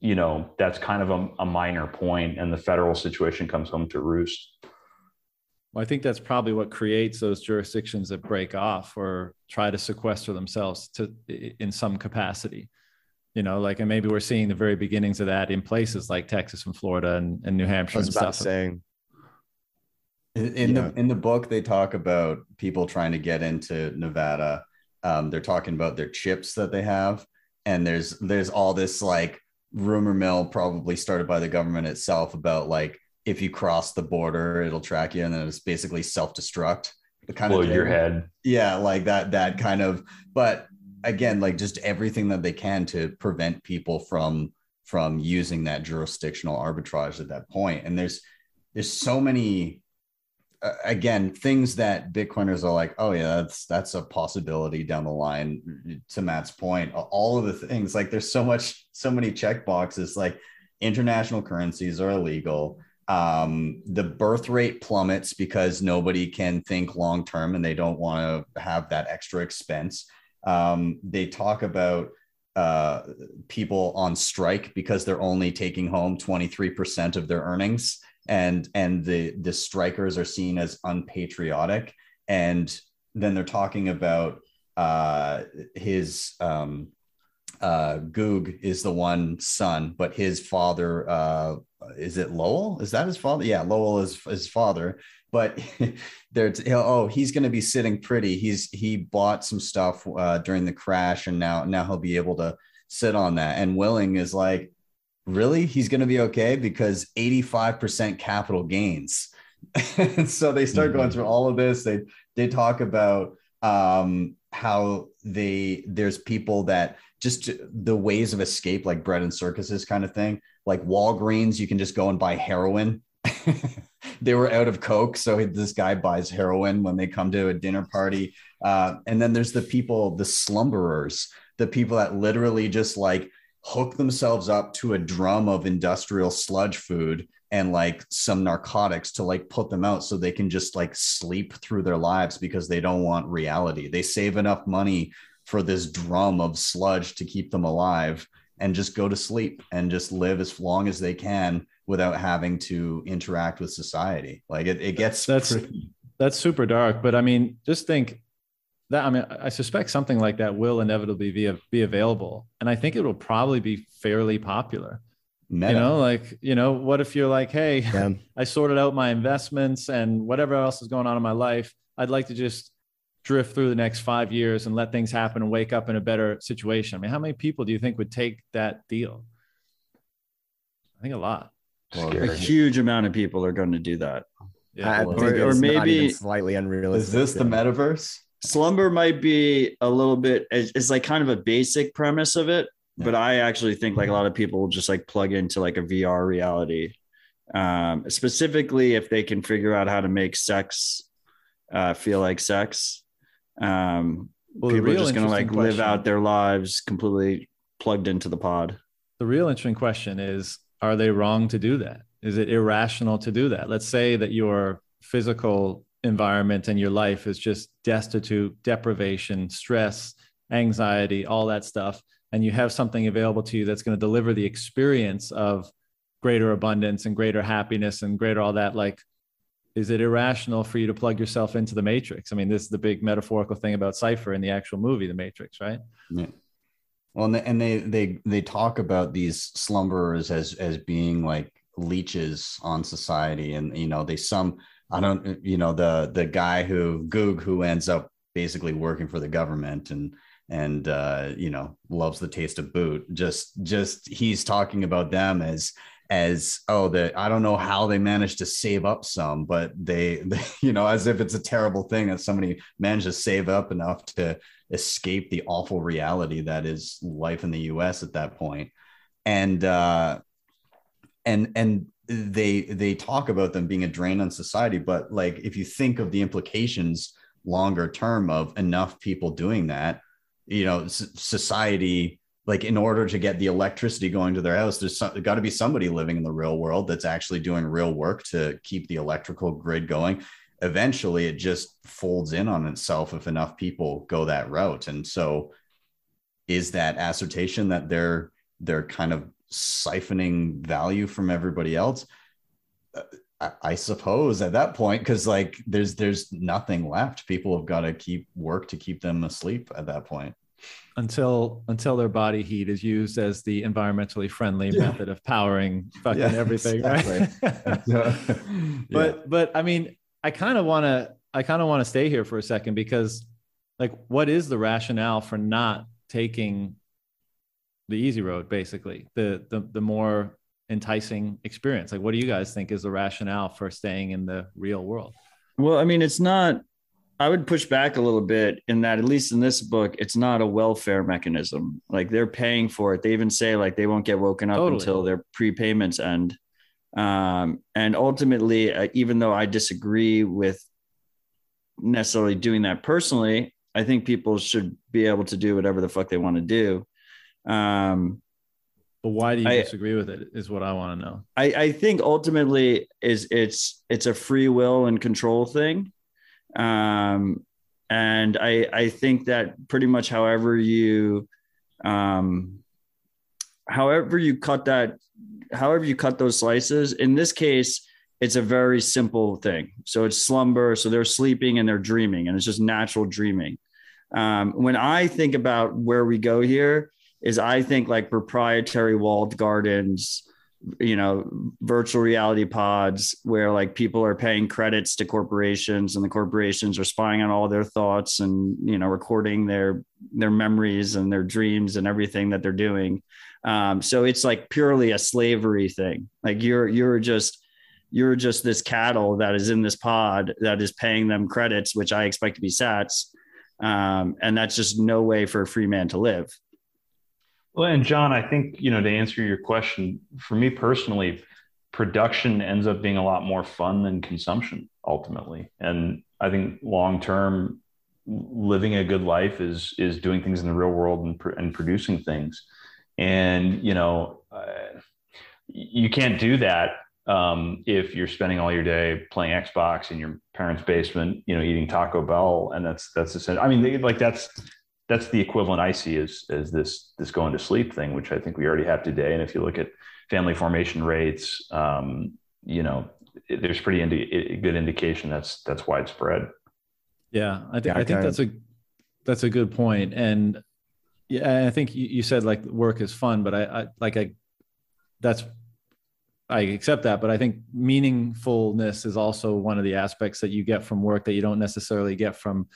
you know, that's kind of a, a minor point, and the federal situation comes home to roost. Well, I think that's probably what creates those jurisdictions that break off or try to sequester themselves to in some capacity you know like and maybe we're seeing the very beginnings of that in places like texas and florida and, and new hampshire and stuff saying in, yeah. the in the book they talk about people trying to get into nevada um, they're talking about their chips that they have and there's there's all this like rumor mill probably started by the government itself about like if you cross the border it'll track you and then it's basically self-destruct the kind Blow of your head. Yeah like that that kind of but again like just everything that they can to prevent people from from using that jurisdictional arbitrage at that point. And there's there's so many uh, again things that bitcoiners are like oh yeah that's that's a possibility down the line to matt's point all of the things like there's so much so many check boxes like international currencies are illegal. Um, the birth rate plummets because nobody can think long term and they don't want to have that extra expense. Um, they talk about uh, people on strike because they're only taking home 23% of their earnings and and the the strikers are seen as unpatriotic and then they're talking about uh, his um, uh, Goog is the one son, but his father uh, is it Lowell? Is that his father? Yeah, Lowell is his father, but (laughs) there oh he's going to be sitting pretty he's he bought some stuff uh, during the crash and now now he'll be able to sit on that and willing is like really he's going to be okay because 85% capital gains. And (laughs) so they start mm-hmm. going through all of this. They they talk about um how they there's people that just the ways of escape like bread and circuses kind of thing. Like walgreens you can just go and buy heroin. (laughs) They were out of coke so this guy buys heroin when they come to a dinner party. Uh, and then there's the people the slumberers the people that literally just like hook themselves up to a drum of industrial sludge food and like some narcotics to like put them out so they can just like sleep through their lives because they don't want reality they save enough money for this drum of sludge to keep them alive and just go to sleep and just live as long as they can without having to interact with society. Like it, it gets that's pretty... that's super dark. But I mean, just think that I mean, I suspect something like that will inevitably be be available, and I think it will probably be fairly popular. Meta. You know, like you know, what if you're like, hey, yeah. (laughs) I sorted out my investments and whatever else is going on in my life. I'd like to just drift through the next five years and let things happen and wake up in a better situation. I mean, how many people do you think would take that deal? I think a lot. Well, a huge amount of people are going to do that. Yeah, or, or maybe slightly unrealistic. Is this the metaverse? Slumber might be a little bit. It's like kind of a basic premise of it, yeah. but I actually think like a lot of people will just like plug into like a VR reality. Um, specifically, if they can figure out how to make sex uh, feel like sex, um, well, people are just going to like question. live out their lives completely plugged into the pod. The real interesting question is are they wrong to do that? Is it irrational to do that? Let's say that your physical environment and your life is just destitute, deprivation, stress, anxiety, all that stuff. And you have something available to you that's going to deliver the experience of greater abundance and greater happiness and greater all that. Like, is it irrational for you to plug yourself into the matrix? I mean, this is the big metaphorical thing about Cypher in the actual movie, The Matrix, right? Yeah. Well, and they, and they they they talk about these slumberers as as being like leeches on society, and you know they some I don't, you know, the the guy who Goog who ends up basically working for the government and and uh, you know loves the taste of boot. Just just he's talking about them as as oh that I don't know how they managed to save up some, but they, (laughs) they you know as if it's a terrible thing that somebody managed to save up enough to escape the awful reality that is life in the U.S. at that point, and uh, and and they they talk about them being a drain on society, but like if you think of the implications longer term of enough people doing that, you know, society like in order to get the electricity going to their house there's got to be somebody living in the real world that's actually doing real work to keep the electrical grid going. Eventually it just folds in on itself if enough people go that route. And so is that assertion that they're they're kind of siphoning value from everybody else uh, I, I suppose at that point because like there's there's nothing left people have got to keep work to keep them asleep at that point until until their body heat is used as the environmentally friendly yeah. method of powering fucking yeah, everything exactly. (laughs) right but but i mean i kind of want to i kind of want to stay here for a second because like what is the rationale for not taking the easy road basically the the, the more enticing experience like what do you guys think is the rationale for staying in the real world well i mean it's not I would push back a little bit in that, at least in this book, it's not a welfare mechanism. Like they're paying for it. They even say like they won't get woken up totally. until their prepayments end. Um, and ultimately, uh, even though I disagree with necessarily doing that personally, I think people should be able to do whatever the fuck they want to do. Um, but why do you I, disagree with it? Is what I want to know. I, I think ultimately is it's it's a free will and control thing um, and I, I think that pretty much however you, um, however you cut that, however you cut those slices, in this case, it's a very simple thing. So it's slumber. So they're sleeping and they're dreaming, and it's just natural dreaming. Um, when I think about where we go here, is I think like proprietary walled gardens, you know virtual reality pods where like people are paying credits to corporations and the corporations are spying on all their thoughts and you know recording their their memories and their dreams and everything that they're doing. Um, so it's like purely a slavery thing. Like you're you're just you're just this cattle that is in this pod that is paying them credits which i expect to be sats um, and that's just no way for a free man to live well, and John, I think, you know, to answer your question, for me personally, production ends up being a lot more fun than consumption ultimately. And I think long term, living a good life is is doing things in the real world and, and producing things. And you know, uh, you can't do that um, if you're spending all your day playing Xbox in your parents' basement, you know, eating Taco Bell, and that's that's essential. I mean, like that's that's the equivalent I see as as this this going to sleep thing, which I think we already have today. And if you look at family formation rates, um, you know, it, there's pretty indi- good indication that's that's widespread. Yeah, I, th- I think that's a that's a good point. And yeah, I think you, said like work is fun, but I, I like I that's I accept that, but I think meaningfulness is also one of the aspects that you get from work that you don't necessarily get from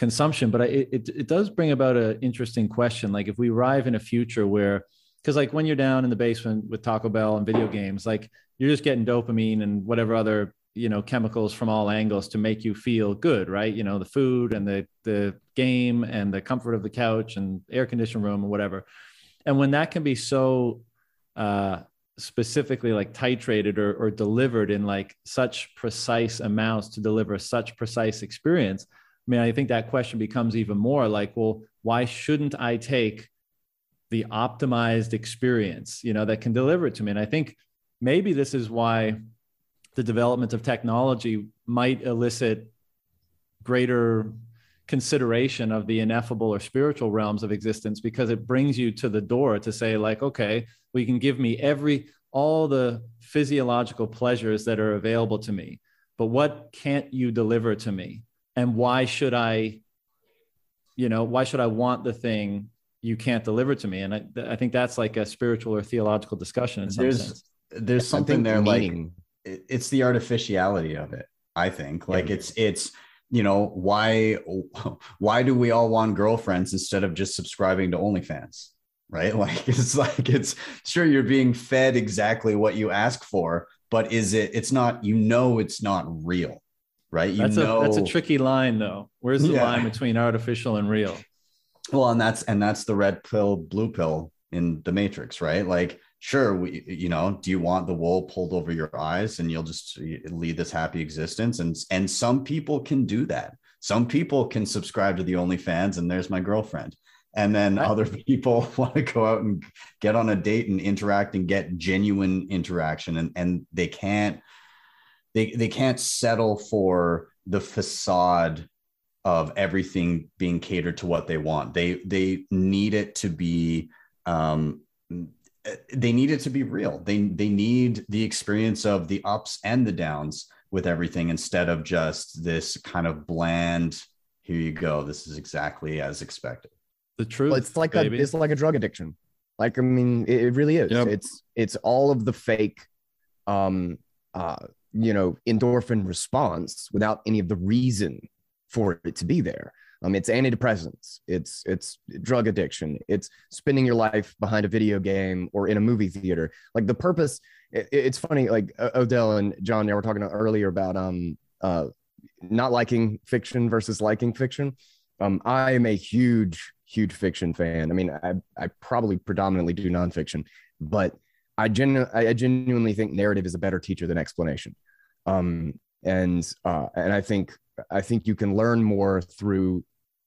consumption. But I, it, it does bring about an interesting question. Like if we arrive in a future where, because like when you're down in the basement with Taco Bell and video games, like you're just getting dopamine and whatever other you know chemicals from all angles to make you feel good right you know the food and the the game and the comfort of the couch and air conditioned room or whatever and when that can be so uh specifically like titrated or, or delivered in like such precise amounts to deliver such precise experience mean, I think that question becomes even more like, well, why shouldn't I take the optimized experience, you know, that can deliver it to me? And I think maybe this is why the development of technology might elicit greater consideration of the ineffable or spiritual realms of existence because it brings you to the door to say like okay well you can give me every all the physiological pleasures that are available to me but what can't you deliver to me and why should i you know why should i want the thing you can't deliver to me and i, I think that's like a spiritual or theological discussion in some there's sense. there's something there meaning. like it's the artificiality of it I think. Like yeah. it's it's you know why (laughs) why do we all want girlfriends instead of just subscribing to OnlyFans? Right? (laughs) Like it's like it's sure you're being fed exactly what you ask for, but is it it's not you know it's not real right? You that's know a, that's a tricky line though. Where's the yeah. line between artificial and real? Well and that's and that's the red pill blue pill in the matrix right? Like sure we you know do you want the wool pulled over your eyes and you'll just lead this happy existence? And and some people can do that. Some people can subscribe to the onlyfans and there's my girlfriend. And then other (laughs) people want to go out and get on a date and interact and get genuine interaction. And and they can't they they can't settle for the facade of everything being catered to what they want they they need it to be um they need it to be real they they need the experience of the ups and the downs with everything instead of just this kind of bland here you go this is exactly as expected the truth. Well, it's like baby. a it's like a drug addiction. Like I mean, it, it really is. Yep. It's it's all of the fake, um, uh, you know, endorphin response without any of the reason for it to be there. Um, it's antidepressants. It's it's drug addiction. It's spending your life behind a video game or in a movie theater. Like the purpose. It, it's funny. Like Odell and John, they were talking earlier about um uh not liking fiction versus liking fiction. Um, I am a huge huge fiction fan. I mean, I, I probably predominantly do nonfiction, but I, genu- I genuinely think narrative is a better teacher than explanation. Um, and uh, and I think I think you can learn more through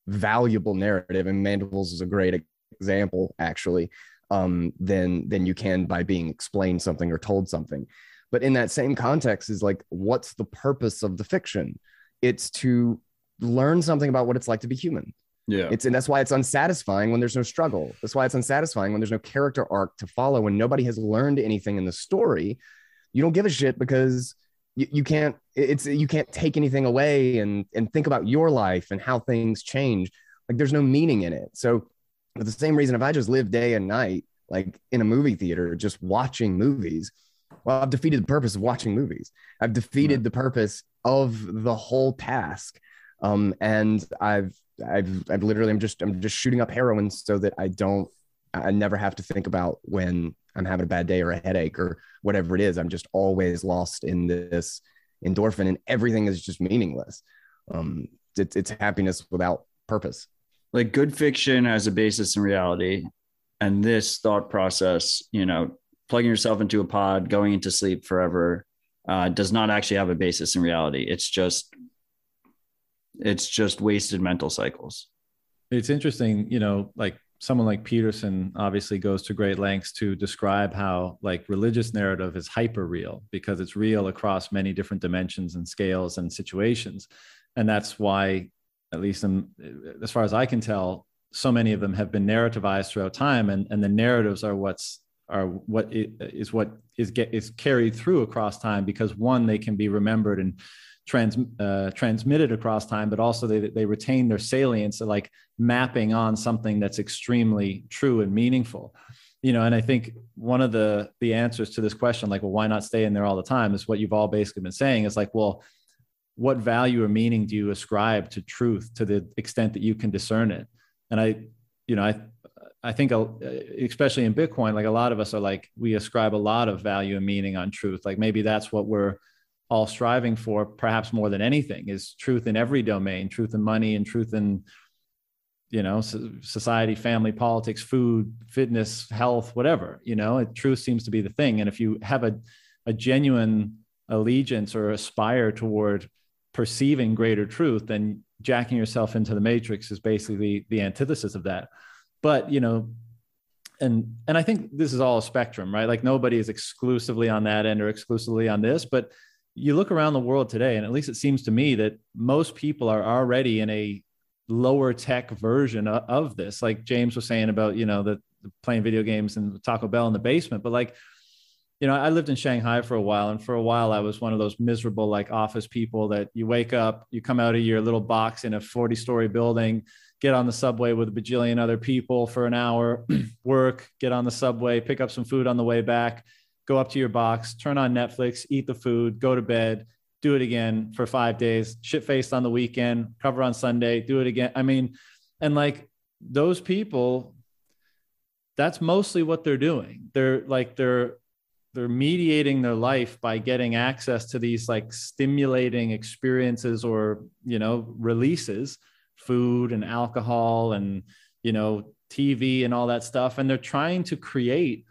valuable narrative, and Mandibles is a great example, actually, um, than than you can by being explained something or told something. But in that same context, is like, what's the purpose of the fiction? It's to learn something about what it's like to be human yeah. It's and that's why it's unsatisfying when there's no struggle. That's why it's unsatisfying when there's no character arc to follow when nobody has learned anything in the story. You don't give a shit because you, you can't it's you can't take anything away and and think about your life and how things change. Like there's no meaning in it. So for the same reason, if I just live day and night, like in a movie theater, just watching movies, well, I've defeated the purpose of watching movies. I've defeated right. the purpose of the whole task. Um, and I've I've I've literally I'm just I'm just shooting up heroin so that I don't I never have to think about when I'm having a bad day or a headache or whatever it is. I'm just always lost in this endorphin and everything is just meaningless. Um, it's, it's happiness without purpose. Like good fiction has a basis in reality. And this thought process, you know, plugging yourself into a pod, going into sleep forever, uh, does not actually have a basis in reality. It's just it's just wasted mental cycles. It's interesting, you know, like someone like Peterson obviously goes to great lengths to describe how like religious narrative is hyper real because it's real across many different dimensions and scales and situations. And that's why, at least in, as far as I can tell, so many of them have been narrativized throughout time and, and the narratives are what's are what is what is get is carried through across time because one they can be remembered and trans, uh, transmitted across time, but also they, they retain their salience, like mapping on something that's extremely true and meaningful. You know, and I think one of the the answers to this question, like, well, why not stay in there all the time, is what you've all basically been saying. Is like, well, what value or meaning do you ascribe to truth to the extent that you can discern it? And I, you know, I I think especially in Bitcoin, like a lot of us are like we ascribe a lot of value and meaning on truth. Like maybe that's what we're all striving for, perhaps more than anything, is truth in every domain, truth in money and truth in, you know, society, family, politics, food, fitness, health, whatever. You know, truth seems to be the thing. And if you have a, a genuine allegiance or aspire toward perceiving greater truth, then jacking yourself into the matrix is basically the antithesis of that. But you know, and and I think this is all a spectrum, right? Like nobody is exclusively on that end or exclusively on this, but you look around the world today, and at least it seems to me that most people are already in a lower tech version of, this. Like James was saying about, you know, the, the playing video games and Taco Bell in the basement, but like, you know, I lived in Shanghai for a while, and for a while I was one of those miserable like office people that you wake up, you come out of your little box in a 40 story building, get on the subway with a bajillion other people for an hour, (clears throat) work, get on the subway, pick up some food on the way back, go up to your box, turn on Netflix, eat the food, go to bed, do it again for five days, shit faced on the weekend, cover on Sunday, do it again. I mean, and like those people, that's mostly what they're doing. They're like they're they're mediating their life by getting access to these like stimulating experiences or you know releases food and alcohol and you know tv and all that stuff and they're trying to create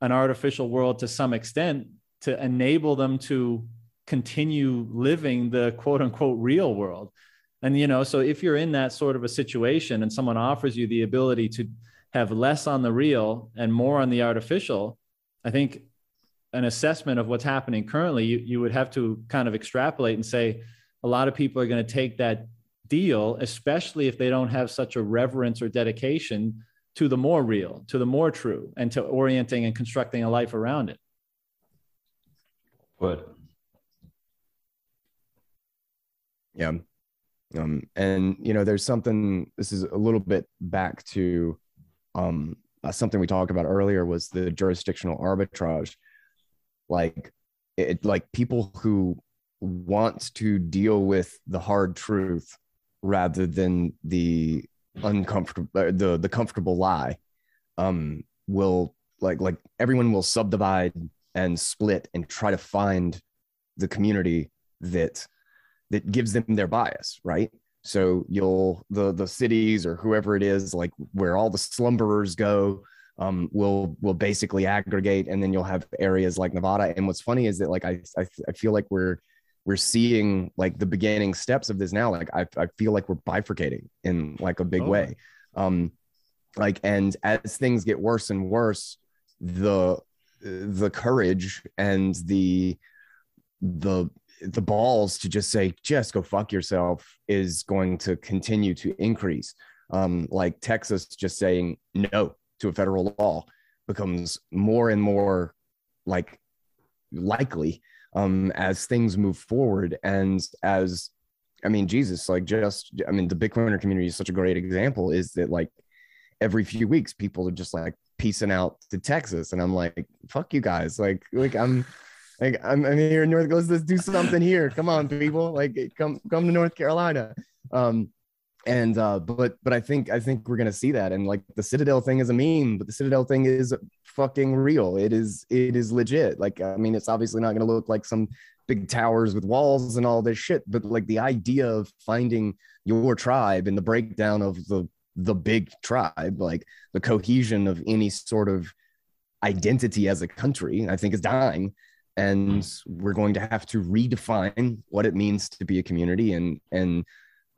an artificial world to some extent to enable them to continue living the quote unquote real world. And you know so if you're in that sort of a situation and someone offers you the ability to have less on the real and more on the artificial i think an assessment of what's happening currently, you, you would have to kind of extrapolate and say a lot of people are going to take that deal, especially if they don't have such a reverence or dedication to the more real, to the more true, and to orienting and constructing a life around it. But yeah. Um, and you know, there's something, this is a little bit back to um, uh, something we talked about earlier was the jurisdictional arbitrage like it like people who want to deal with the hard truth rather than the uncomfortable uh, the the comfortable lie um will like like everyone will subdivide and split and try to find the community that that gives them their bias right so you'll the the cities or whoever it is like where all the slumberers go um, will will basically aggregate, and then you'll have areas like Nevada. And what's funny is that like I I, I feel like we're we're seeing like the beginning steps of this now. Like I I feel like we're bifurcating in like a big oh. way. Um, like and as things get worse and worse, the the courage and the the the balls to just say just go fuck yourself is going to continue to increase um like texas just saying no to a federal law becomes more and more like likely um, as things move forward. And as i mean jesus like just i mean the bitcoiner community is such a great example is that like every few weeks people are just like piecing out to texas. And i'm like fuck you guys. Like like i'm like i'm, I'm here in north let's, let's do something here. Come on people. Like come come to north carolina. Um and uh but but i think i think we're gonna see that. And like the citadel thing is a meme but the citadel thing is fucking real. It is it is legit. Like i mean it's obviously not gonna look like some big towers with walls and all this shit but like the idea of finding your tribe and the breakdown of the the big tribe like the cohesion of any sort of identity as a country i think is dying. And we're going to have to redefine what it means to be a community and and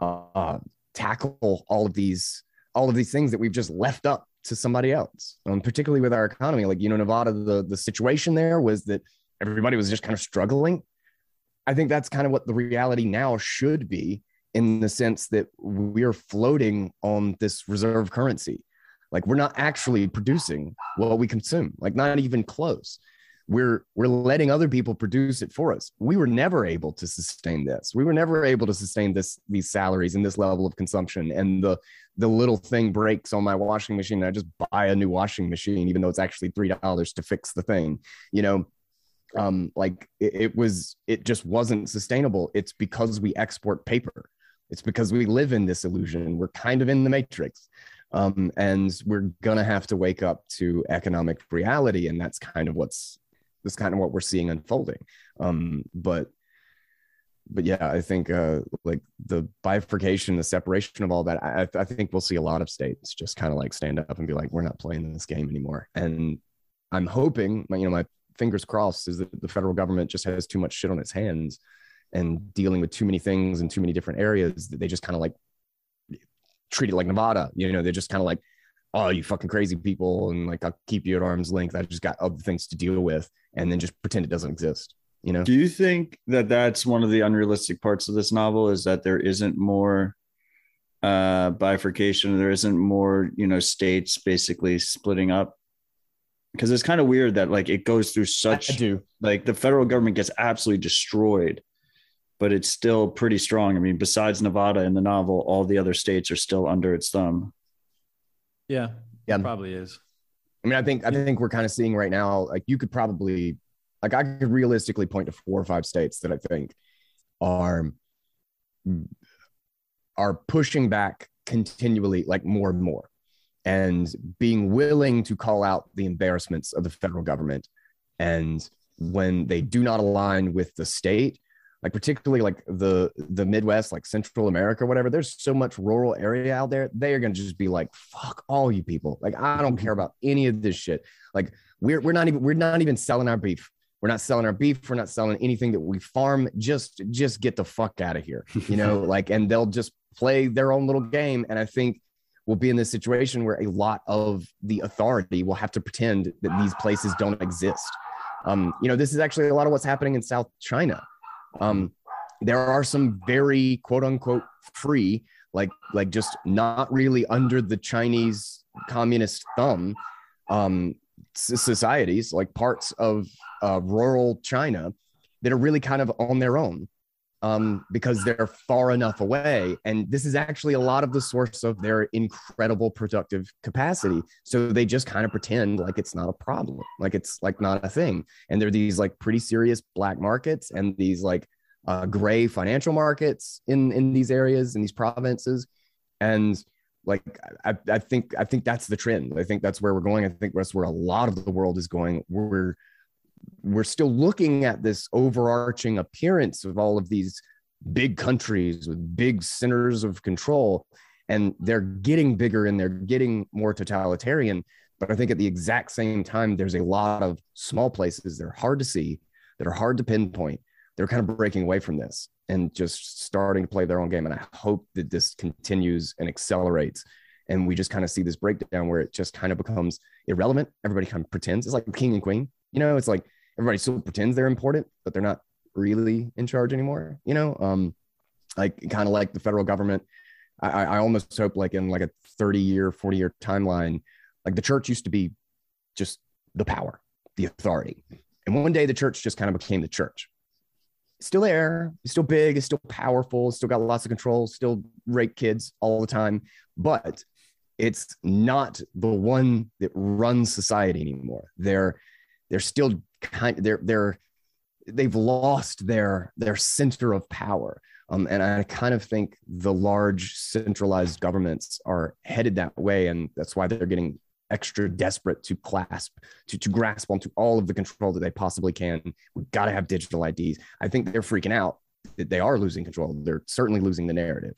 uh, tackle all of these all of these things that we've just left up to somebody else. Um, particularly with our economy like you know nevada the the situation there was that everybody was just kind of struggling. I think that's kind of what the reality now should be in the sense that we're floating on this reserve currency. Like we're not actually producing what we consume like not even close we're we're letting other people produce it for us. We were never able to sustain this. We were never able to sustain this these salaries and this level of consumption and the the little thing breaks on my washing machine i just buy a new washing machine even though it's actually three dollars to fix the thing you know? Um like it, it was it just wasn't sustainable. It's because we export paper. It's because we live in this illusion. We're kind of in the matrix. Um, and we're gonna have to wake up to economic reality and that's kind of what's that's kind of what we're seeing unfolding. Um, but but yeah, I think uh, like the bifurcation, the separation of all that, I, I think we'll see a lot of states just kind of like stand up and be like, we're not playing this game anymore. And I'm hoping, you know, my fingers crossed is that the federal government just has too much shit on its hands and dealing with too many things in too many different areas that they just kind of like treat it like Nevada. You know, they're just kind of like, oh, you fucking crazy people, and like I'll keep you at arm's length. I just got other things to deal with, and then just pretend it doesn't exist. You know? Do you think that that's one of the unrealistic parts of this novel is that there isn't more uh, bifurcation? There isn't more, you know, states basically splitting up. Because it's kind of weird that like it goes through such I do. like the federal government gets absolutely destroyed, but it's still pretty strong. I mean, besides Nevada in the novel, all the other states are still under its thumb. Yeah. Yeah. Probably is. I mean, I think I think we're kind of seeing right now, like you could probably like I could realistically point to four or five states that I think are are pushing back continually, like more and more, and being willing to call out the embarrassments of the federal government. And when they do not align with the state, like particularly like the the Midwest, like Central America, whatever. There's so much rural area out there. They are gonna just be like, fuck all you people. Like I don't care about any of this shit. Like we're we're not even we're not even selling our beef. We're not selling our beef. We're not selling anything that we farm. Just just get the fuck out of here. You know, (laughs) like and they'll just play their own little game. And I think we'll be in this situation where a lot of the authority will have to pretend that these places don't exist. Um, you know, this is actually a lot of what's happening in South China. Um, there are some very quote unquote free, like like just not really under the Chinese communist thumb um, societies, like parts of uh, rural China that are really kind of on their own um, because they're far enough away. And this is actually a lot of the source of their incredible productive capacity. So they just kind of pretend like it's not a problem, like it's like not a thing. And there are these like pretty serious black markets and these like uh, gray financial markets in in these areas in these provinces. And like I, I think I think that's the trend. I think that's where we're going. I think that's where a lot of the world is going. We're we're still looking at this overarching appearance of all of these big countries with big centers of control and they're getting bigger and they're getting more totalitarian. But i think at the exact same time there's a lot of small places that are hard to see that are hard to pinpoint they're kind of breaking away from this and just starting to play their own game. And i hope that this continues and accelerates and we just kind of see this breakdown where it just kind of becomes irrelevant. Everybody kind of pretends it's like king and queen you know, it's like everybody still pretends they're important, but they're not really in charge anymore. You know, um, like kind of like the federal government. I, I almost hope like in like a 30 year, 40 year timeline, like the church used to be just the power, the authority. And one day the church just kind of became the church. Still there, it's still big, it's still powerful, still got lots of control, still rape kids all the time, but it's not the one that runs society anymore. They're they're still kind they're they're they've lost their their center of power. Um, and i kind of think the large centralized governments are headed that way and that's why they're getting extra desperate to clasp to, to grasp onto all of the control that they possibly can. We've got to have digital ids i think they're freaking out that they are losing control. They're certainly losing the narrative.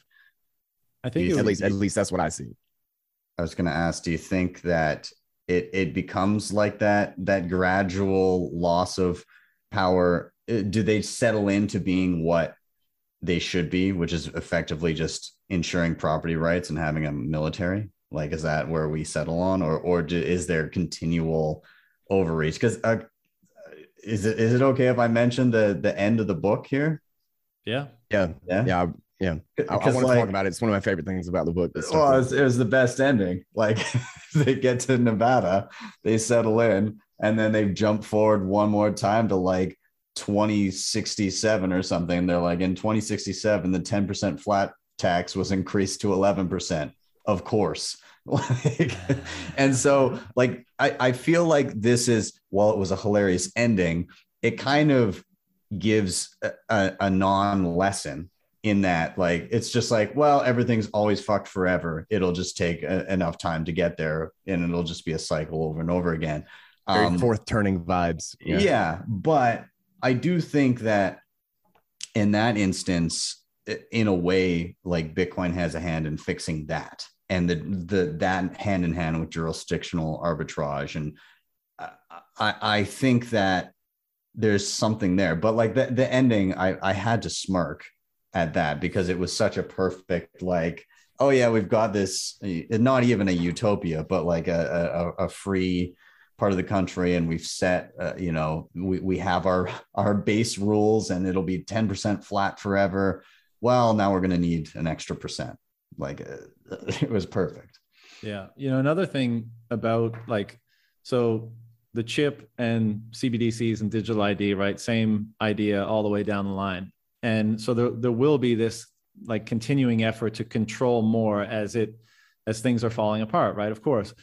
I think at least at least that's what i see. I was going to ask do you think that it it becomes like that that gradual loss of power. Uh, do they settle into being what they should be which is effectively just ensuring property rights and having a military? Like is that where we settle on or or do, is there continual overreach? Because uh, is it is it okay if i mention the the end of the book here? Yeah. Yeah. Yeah? Yeah yeah, I, I want to like, talk about it. It's one of my favorite things about the book. Well, it was, it was, the best ending. Like (laughs) they get to Nevada, they settle in, and then they jump forward one more time to like 2067 or something. They're like, in 2067, the 10% flat tax was increased to 11%. Of course. (laughs) like, and so, like, I, I feel like this is, while it was a hilarious ending, it kind of gives a, a, a non lesson in that like it's just like well everything's always fucked forever. It'll just take a, enough time to get there and it'll just be a cycle over and over again. Very um, fourth turning vibes. Yeah. yeah but i do think that in that instance in a way like bitcoin has a hand in fixing that and the the that hand in hand with jurisdictional arbitrage and i i think that there's something there but like the, the ending i i had to smirk at that because it was such a perfect like oh yeah we've got this not even a utopia but like a, a, a free part of the country and we've set uh, you know we, we have our our base rules and it'll be 10% flat forever. Well now we're going to need an extra percent. Like uh, (laughs) it was perfect. Yeah. You know another thing about like so the chip and cbdc's and digital id right? Same idea all the way down the line and so there, there will be this like continuing effort to control more as it as things are falling apart right of course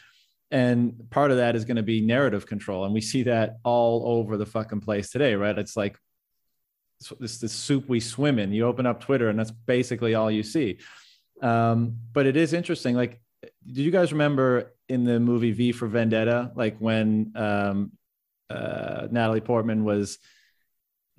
and part of that is going to be narrative control and we see that all over the fucking place today right it's like this this soup we swim in. You open up Twitter, and that's basically all you see. Um, but it is interesting. Like, do you guys remember in the movie V for Vendetta, like when um, uh, Natalie Portman was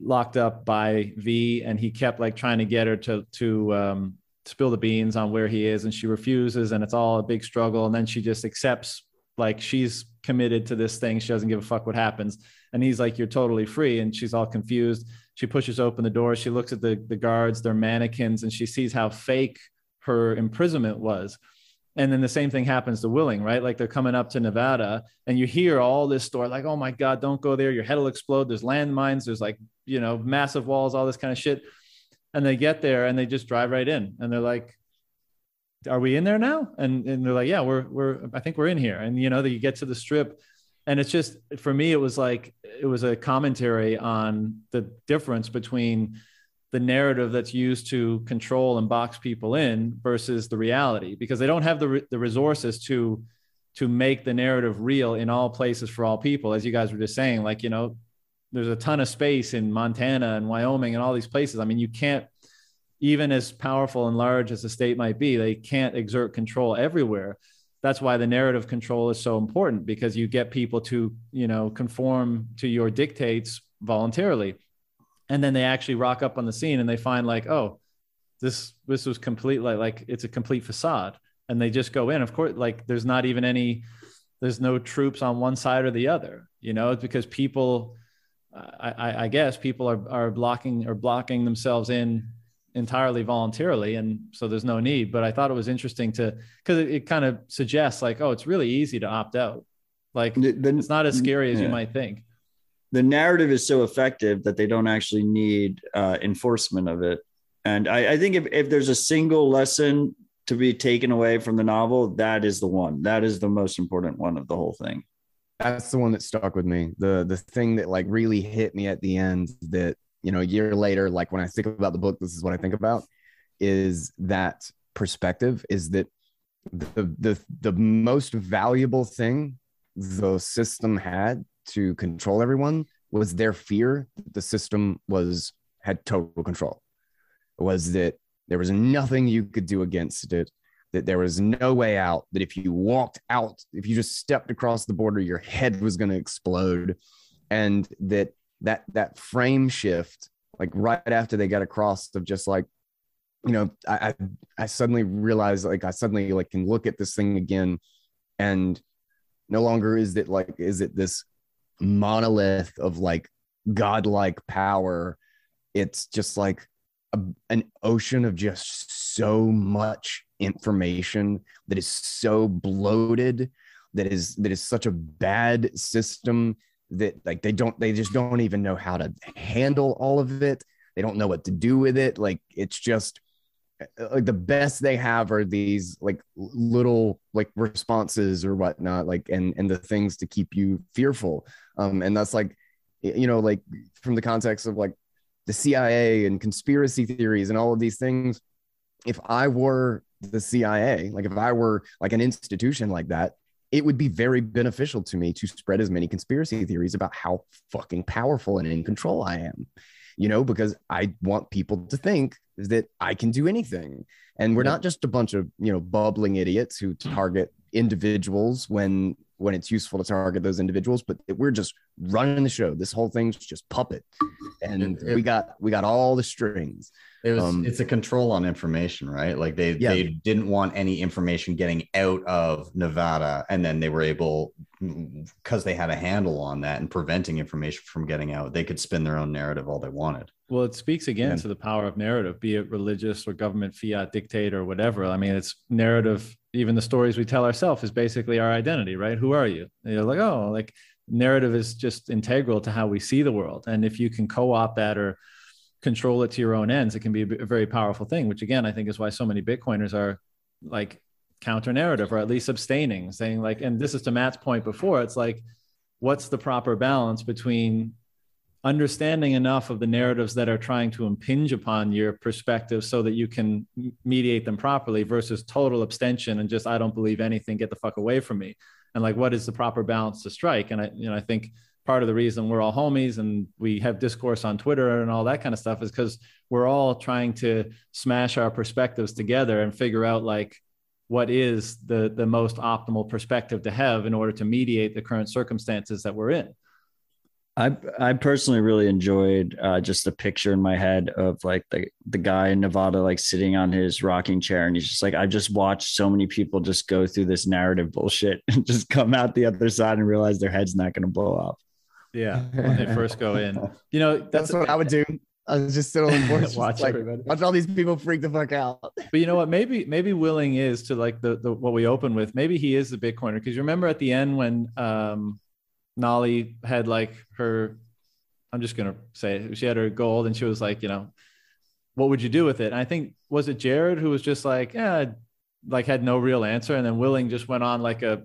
locked up by V, and he kept like trying to get her to to um, spill the beans on where he is, and she refuses, and it's all a big struggle, and then she just accepts like she's committed to this thing. She doesn't give a fuck what happens, and he's like, "You're totally free," and she's all confused. She pushes open the door. She looks at the the guards, they're mannequins, and she sees how fake her imprisonment was and then the same thing happens to Willing, right? Like they're coming up to Nevada and you hear all this story, like, oh my God, don't go there. Your head will explode. There's landmines, there's like, you know, massive walls, all this kind of shit. And they get there and they just drive right in. And they're like, are we in there now? And, and they're like, yeah, we're, we're, I think we're in here. And, you know, that you get to the strip and it's just, for me, it was like, it was a commentary on the difference between the narrative that's used to control and box people in versus the reality because they don't have the, re- the resources to to make the narrative real in all places for all people as you guys were just saying like you know there's a ton of space in Montana and Wyoming and all these places. I mean you can't even as powerful and large as the state might be they can't exert control everywhere. That's why the narrative control is so important because you get people to you know conform to your dictates voluntarily and then they actually rock up on the scene and they find like oh this this was complete like like it's a complete facade. And they just go in. Of course like there's not even any there's no troops on one side or the other you know it's because people I, I guess people are, are blocking or blocking themselves in entirely voluntarily. And so there's no need. But i thought it was interesting to because it, it, kind of suggests like oh it's really easy to opt out. Like the, the, it's not as scary as yeah. you might think the narrative is so effective that they don't actually need uh, enforcement of it. And I, I think if, if there's a single lesson to be taken away from the novel, that is the one. That is the most important one of the whole thing. That's the one that stuck with me. The the thing that like really hit me at the end that, you know, a year later, like when I think about the book, this is what I think about is that perspective is that the the the most valuable thing the system had to control everyone was their fear that the system was had total control. Was that there was nothing you could do against it, that there was no way out, that if you walked out, if you just stepped across the border, your head was going to explode. And that that that frame shift, like right after they got across of just like, you know, I I, I suddenly realized like I suddenly like can look at this thing again and no longer is it like is it this monolith of like godlike power. It's just like a, an ocean of just so much information that is so bloated that is that is such a bad system that like they don't they just don't even know how to handle all of it they don't know what to do with it like it's just like the best they have are these like little like responses or whatnot like and and the things to keep you fearful. Um and that's like you know like from the context of like the cia and conspiracy theories and all of these things if i were the cia like if i were like an institution like that it would be very beneficial to me to spread as many conspiracy theories about how fucking powerful and in control i am you know, because I want people to think that I can do anything. And we're not just a bunch of, you know, bubbling idiots who mm. target individuals when when it's useful to target those individuals, but we're just running the show. This whole thing's just puppet. And we got we got all the strings. It was um, it's a control on information, right? Like they yeah. they didn't want any information getting out of Nevada, and then they were able because they had a handle on that and preventing information from getting out. They could spin their own narrative all they wanted. Well, it speaks again to the power of narrative, be it religious or government fiat dictate or whatever. I mean, it's narrative. Even the stories we tell ourselves is basically our identity, right? Who are you? And you're like, oh, like narrative is just integral to how we see the world. And if you can co-opt that or control it to your own ends, it can be a very powerful thing, which again, I think is why so many Bitcoiners are like counter narrative or at least abstaining, saying like, and this is to Matt's point before, it's like, what's the proper balance between understanding enough of the narratives that are trying to impinge upon your perspective so that you can mediate them properly versus total abstention and just I don't believe anything, get the fuck away from me. And like what is the proper balance to strike? And I, you know, I think part of the reason we're all homies and we have discourse on Twitter and all that kind of stuff is because we're all trying to smash our perspectives together and figure out like what is the the most optimal perspective to have in order to mediate the current circumstances that we're in. I I personally really enjoyed uh, just the picture in my head of like the the guy in Nevada like sitting on his rocking chair and he's just like I've just watched so many people just go through this narrative bullshit and (laughs) just come out the other side and realize their head's not going to blow off. Yeah, (laughs) when they first go in, you know that's, That's what I would do. I was just sit on the (laughs) porch, Watch watch like everybody. watch all these people freak the fuck out. But you know what? Maybe maybe willing is to like the, the what we open with. Maybe he is the Bitcoiner because you remember at the end when um, Nollie had like her. I'm just gonna say it, she had her gold and she was like, you know, what would you do with it? And I think was it Jarred who was just like, yeah, like had no real answer, and then Willing just went on like a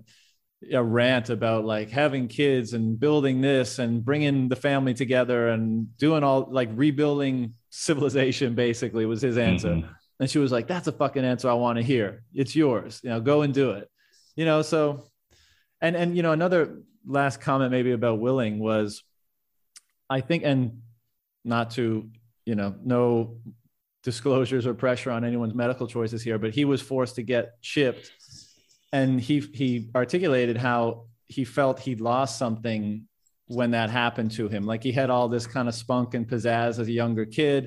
a rant about like having kids and building this and bringing the family together and doing all like rebuilding (laughs) civilization basically was his answer. Mhm. And she was like, "That's a fucking answer I want to hear. It's yours. You know, go and do it." You know, so and and you know another last comment maybe about Willing was, I think, and not to you know no disclosures or pressure on anyone's medical choices here, but he was forced to get chipped, and he he articulated how he felt he'd lost something when that happened to him. Like he had all this kind of spunk and pizzazz as a younger kid,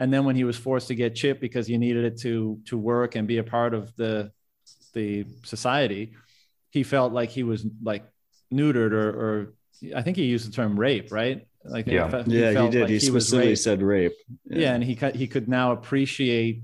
and then when he was forced to get chipped because he needed it to to work and be a part of the the society, he felt like he was like neutered or or I think he used the term rape, right? Like Yeah. fe- Yeah, he did. like he was specifically raped. said rape. Yeah. and he he could now appreciate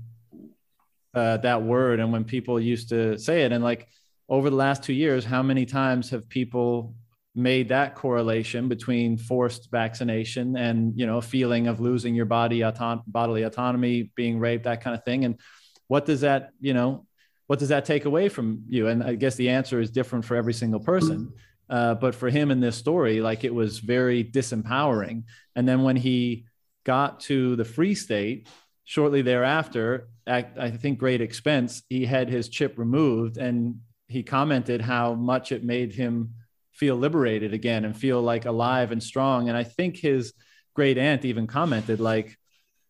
uh, that word and when people used to say it and like over the last two years how many times have people made that correlation between forced vaccination and you know feeling of losing your body auton- bodily autonomy being raped that kind of thing? And what does that you know what does that take away from you? And i guess the answer is different for every single person. Uh, but for him in this story like it was very disempowering. And then when he got to the free state shortly thereafter at i think great expense he had his chip removed and he commented how much it made him feel liberated again and feel like alive and strong and i think his great aunt even commented like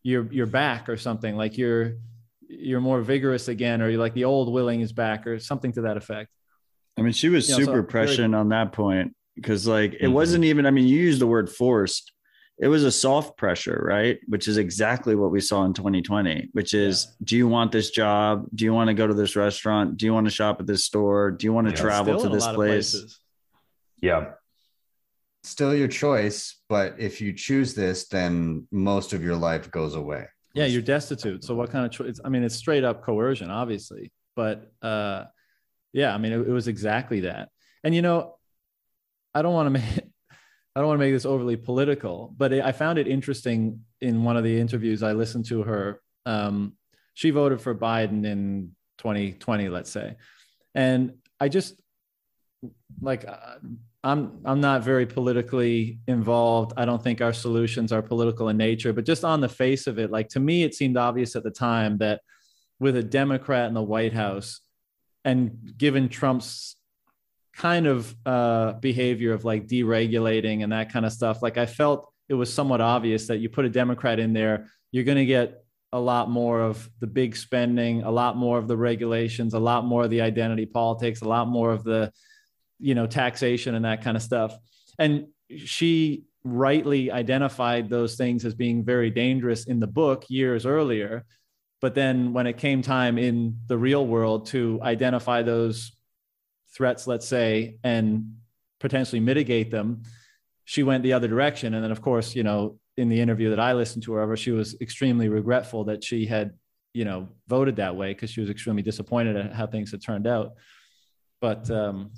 you're you're back or something like you're you're more vigorous again or you're like the old willing is back or something to that effect I mean, she was Yeah, so super very- prescient on that point because, like, it Mhm. wasn't even. I mean, you used the word forced. It was a soft pressure, right? Which is exactly what we saw in 2020. Which is, do you want this job? Do you want to go to this restaurant? Do you want to shop at this store? Do you want to Yeah. travel to this place? Yeah. Still your choice, but if you choose this, then most of your life goes away. yeah you're destitute so what kind of choice i mean it's straight up coercion obviously but uh yeah i mean it, it was exactly that and you know i don't want to make i don't want to make this overly political but i found it interesting in one of the interviews i listened to her um she voted for biden in 2020 let's say and i just like uh, I'm I'm not very politically involved. I don't think our solutions are political in nature, but just on the face of it, like to me, it seemed obvious at the time that with a Democrat in the White House, and given Trump's kind of uh, behavior of like deregulating and that kind of stuff, like I felt it was somewhat obvious that you put a Democrat in there, you're going to get a lot more of the big spending, a lot more of the regulations, a lot more of the identity politics, a lot more of the you know taxation and that kind of stuff. And she rightly identified those things as being very dangerous in the book years earlier but then when it came time in the real world to identify those threats let's say and potentially mitigate them she went the other direction and then of course you know in the interview that i listened to her she was extremely regretful that she had you know voted that way because she was extremely disappointed at how things had turned out but um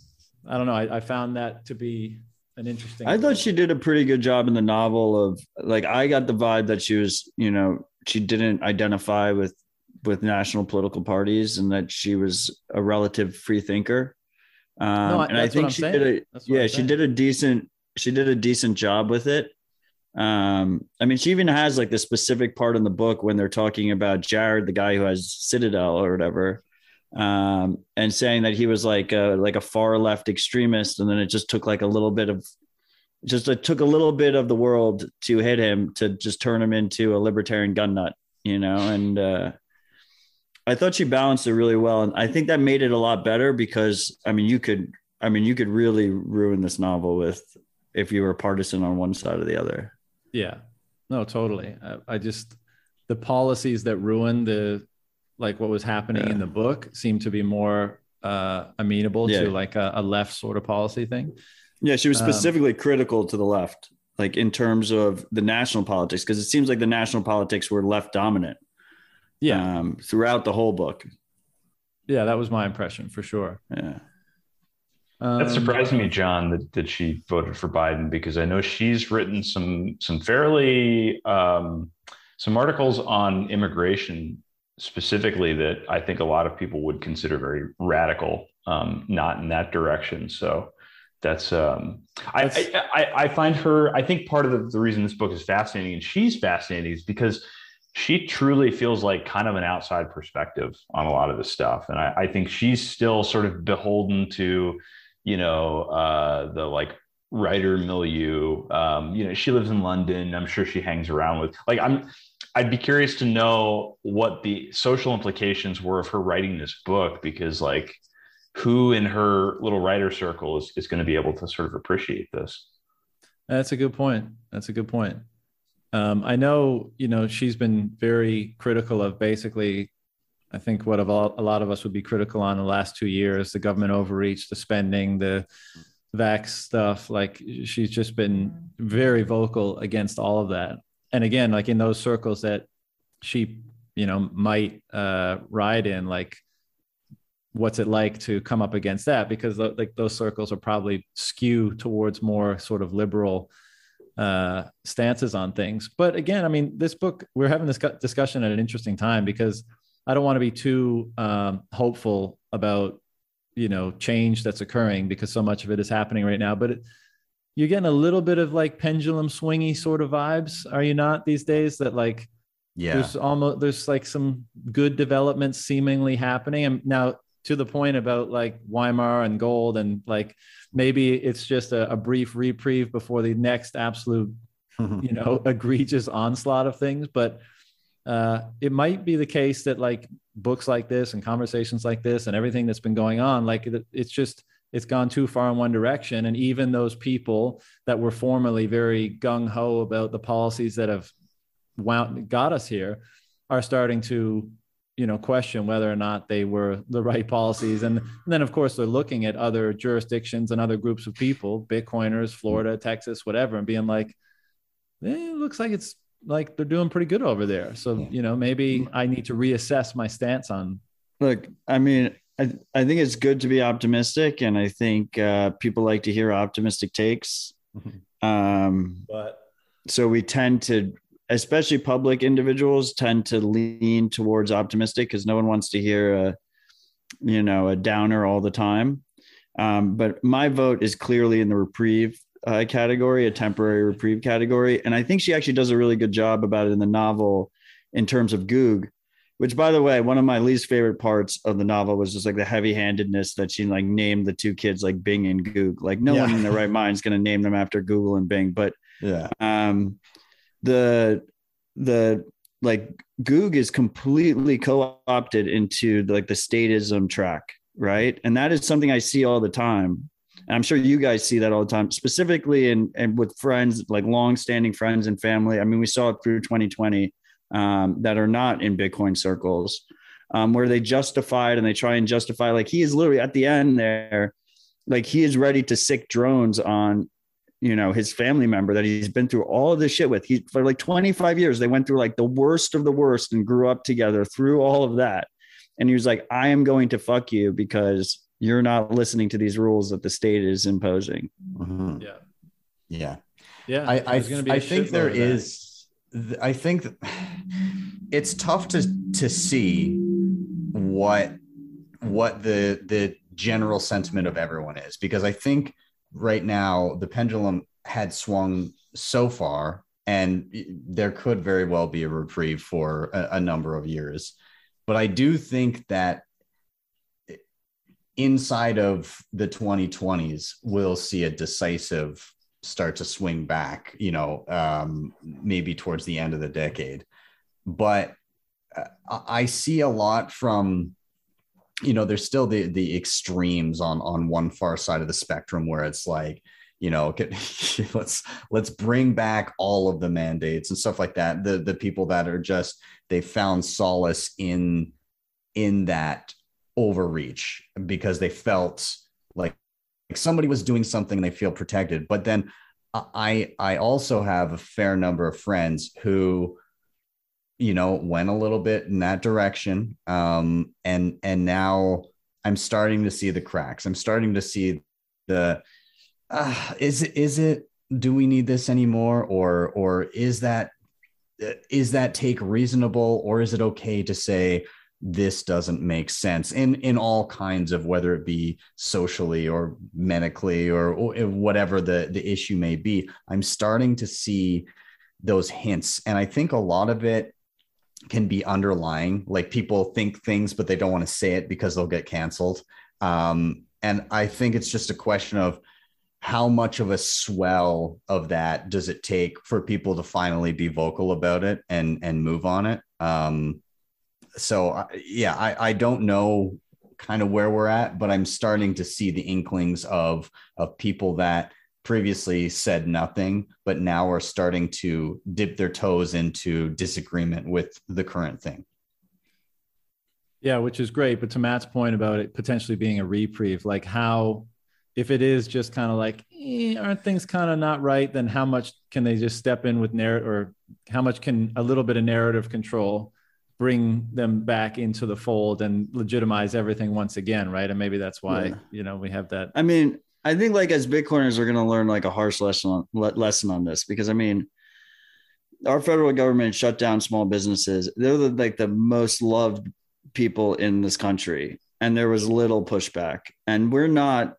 I don't know. I, I found that to be an interesting. I thought she did a pretty good job in the novel of like I got the vibe that she was, you know, she didn't identify with with national political parties and that she was a relative free thinker. Um, No, I- and I think she saying. did a That's yeah, she saying. did a decent she did a decent job with it. Um, I mean, she even has like the specific part in the book when they're talking about Jarred, the guy who has Citadel or whatever, um, and saying that he was like a, like a far left extremist, and then it just took like a little bit of just it took a little bit of the world to hit him to just turn him into a libertarian gun nut, you know. And uh, I thought she balanced it really well, and I think that made it a lot better because I mean, you could, I mean, you could really ruin this novel with if you were partisan on one side or the other. Yeah, no, totally. I, I just the policies that ruined the like what was happening Yeah. in the book seem to be more uh, amenable Yeah. to like a, a left sort of policy thing. Yeah, she was Um, specifically critical to the left, like in terms of the national politics, because it seems like the national politics were left dominant. Yeah, um, throughout the whole book. yeah, that was my impression for sure. Yeah, Um, That's surprising me, John, that, that she voted for Biden because I know she's written some some fairly um, some articles on immigration specifically that I think a lot of people would consider very radical, um, not in that direction. So that's um, I, That's- I, I I find her. I think part of the, the reason this book is fascinating and she's fascinating is because she truly feels like kind of an outside perspective on a lot of this stuff, and I, I think she's still sort of beholden to you know, uh, the like writer milieu. Um, you know, she lives in London. I'm sure she hangs around with like I'm. I'd be curious to know what the social implications were of her writing this book because like who in her little writer circle is, is going to be able to sort of appreciate this. That's a good point. That's a good point. Um, I know, you know, she's been very critical of basically, I think what of all, a lot of us would be critical on the last two years, the government overreach, the spending, the vax stuff. Like she's just been very vocal against all of that. And again, like in those circles that she, you know, might uh, ride in, like what's it like to come up against that because like those circles are probably skew towards more sort of liberal uh, stances on things. But again, I mean, this book we're having this discussion at an interesting time because I don't want to be too um, hopeful about you know change that's occurring because so much of it is happening right now. But it, you're getting a little bit of like pendulum swingy sort of vibes, are you not these days? That like Yeah. there's almost there's like some good developments seemingly happening and now to the point about like weimar and gold and like maybe it's just a, a brief reprieve before the next absolute (laughs) you know egregious onslaught of things. But uh, it might be the case that like books like this and conversations like this and everything that's been going on like it, it's just it's gone too far in one direction. And even those people that were formerly very gung-ho about the policies that have wound, got us here are starting to you know question whether or not they were the right policies. And, and then of course they're looking at other jurisdictions and other groups of people bitcoiners florida texas whatever and being like eh, it looks like it's like they're doing pretty good over there. So you know maybe i need to reassess my stance on look, I mean, I I think it's good to be optimistic, and I think uh, people like to hear optimistic takes. Um, but so we tend to especially public individuals tend to lean towards optimistic because no one wants to hear a you know a downer all the time um, but my vote is clearly in the reprieve uh, category a temporary reprieve category and i think she actually does a really good job about it in the novel in terms of goog which by the way one of my least favorite parts of the novel was just like the heavy-handedness that she like named the two kids like bing and goog like no Yeah. one in their right mind is going to name them after google and bing but yeah. um the the like goog is completely co-opted into like the statism track right? And that is something i see all the time. And i'm sure you guys see that all the time specifically in and with friends like long-standing friends and family. I mean we saw it through 2020 um, that are not in bitcoin circles um, where they justify it and they try and justify like he is literally at the end there like he is ready to sick drones on you know his family member that he's been through all of this shit with he for like 25 years they went through like the worst of the worst and grew up together through all of that and he was like i am going to fuck you because you're not listening to these rules that the state is imposing Mhm. yeah Yeah. yeah I I, there's gonna be a I think shitload there of that. is. th- I think th- it's tough to to see what what the the general sentiment of everyone is because I think right now the pendulum had swung so far and there could very well be a reprieve for a, a number of years but i do think that inside of the 2020s we'll see a decisive start to swing back, you know, um, maybe towards the end of the decade. But uh, I see a lot from, you know, there's still the the extremes on on one far side of the spectrum where it's like, you know, (laughs) let's let's bring back all of the mandates and stuff like that. The the people that are just they found solace in in that overreach because they felt like like somebody was doing something and they feel protected but then i i also have a fair number of friends who you know went a little bit in that direction. Um and and now i'm starting to see the cracks. I'm starting to see the uh, is it is it do we need this anymore? Or or is that is that take reasonable? Or is it okay to say this doesn't make sense in in all kinds of whether it be socially or medically or, or whatever the the issue may be i'm starting to see those hints. And i think a lot of it can be underlying. Like people think things but they don't want to say it because they'll get canceled. Um, and i think it's just a question of how much of a swell of that does it take for people to finally be vocal about it and and move on it? Um, so yeah, I, I don't know kind of where we're at, but I'm starting to see the inklings of of people that previously said nothing, but now are starting to dip their toes into disagreement with the current thing. Yeah, which is great. But to Matt's point about it potentially being a reprieve, like how, if it is just kind of like, eh, aren't things kind of not right, then how much can they just step in with narrative or how much can a little bit of narrative control bring them back into the fold and legitimize everything once again, right? And maybe that's why yeah. you know we have that. I mean, I think like as Bitcoiners, we're going to learn like a harsh lesson on, lesson on this because I mean, our federal government shut down small businesses. They're the, like the most loved people in this country, and there was little pushback. And we're not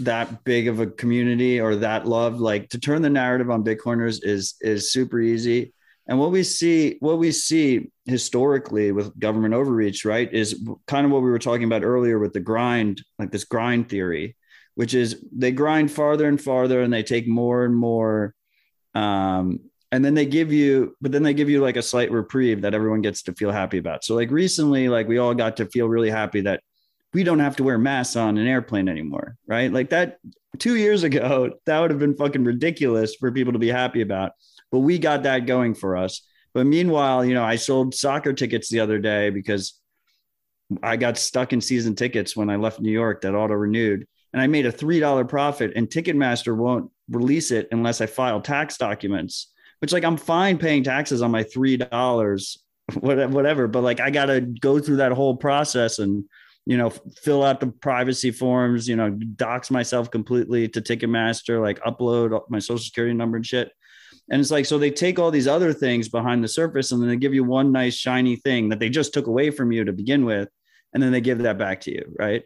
that big of a community or that loved. Like to turn the narrative on Bitcoiners is is super easy and what we see, what we see historically with government overreach, right, is kind of what we were talking about earlier with the grind, like this grind theory, which is they grind farther and farther and they take more and more. Um, and then they give you, but then they give you like a slight reprieve that everyone gets to feel happy about. So, like recently, like we all got to feel really happy that we don't have to wear masks on an airplane anymore, right? Like that two years ago, (laughs) that would have been fucking ridiculous for people to be happy about but we got that going for us. But meanwhile, you know, I sold soccer tickets the other day because I got stuck in season tickets when I left New York that auto renewed. And I made a $3 profit, and Ticketmaster won't release it unless I file tax documents, which, like, I'm fine paying taxes on my $3, whatever. But, like, I got to go through that whole process and, you know, fill out the privacy forms, you know, dox myself completely to Ticketmaster, like, upload my social security number and shit. And it's like, so they take all these other things behind the surface and then they give you one nice shiny thing that they just took away from you to begin with. And then they give that back to you. Right.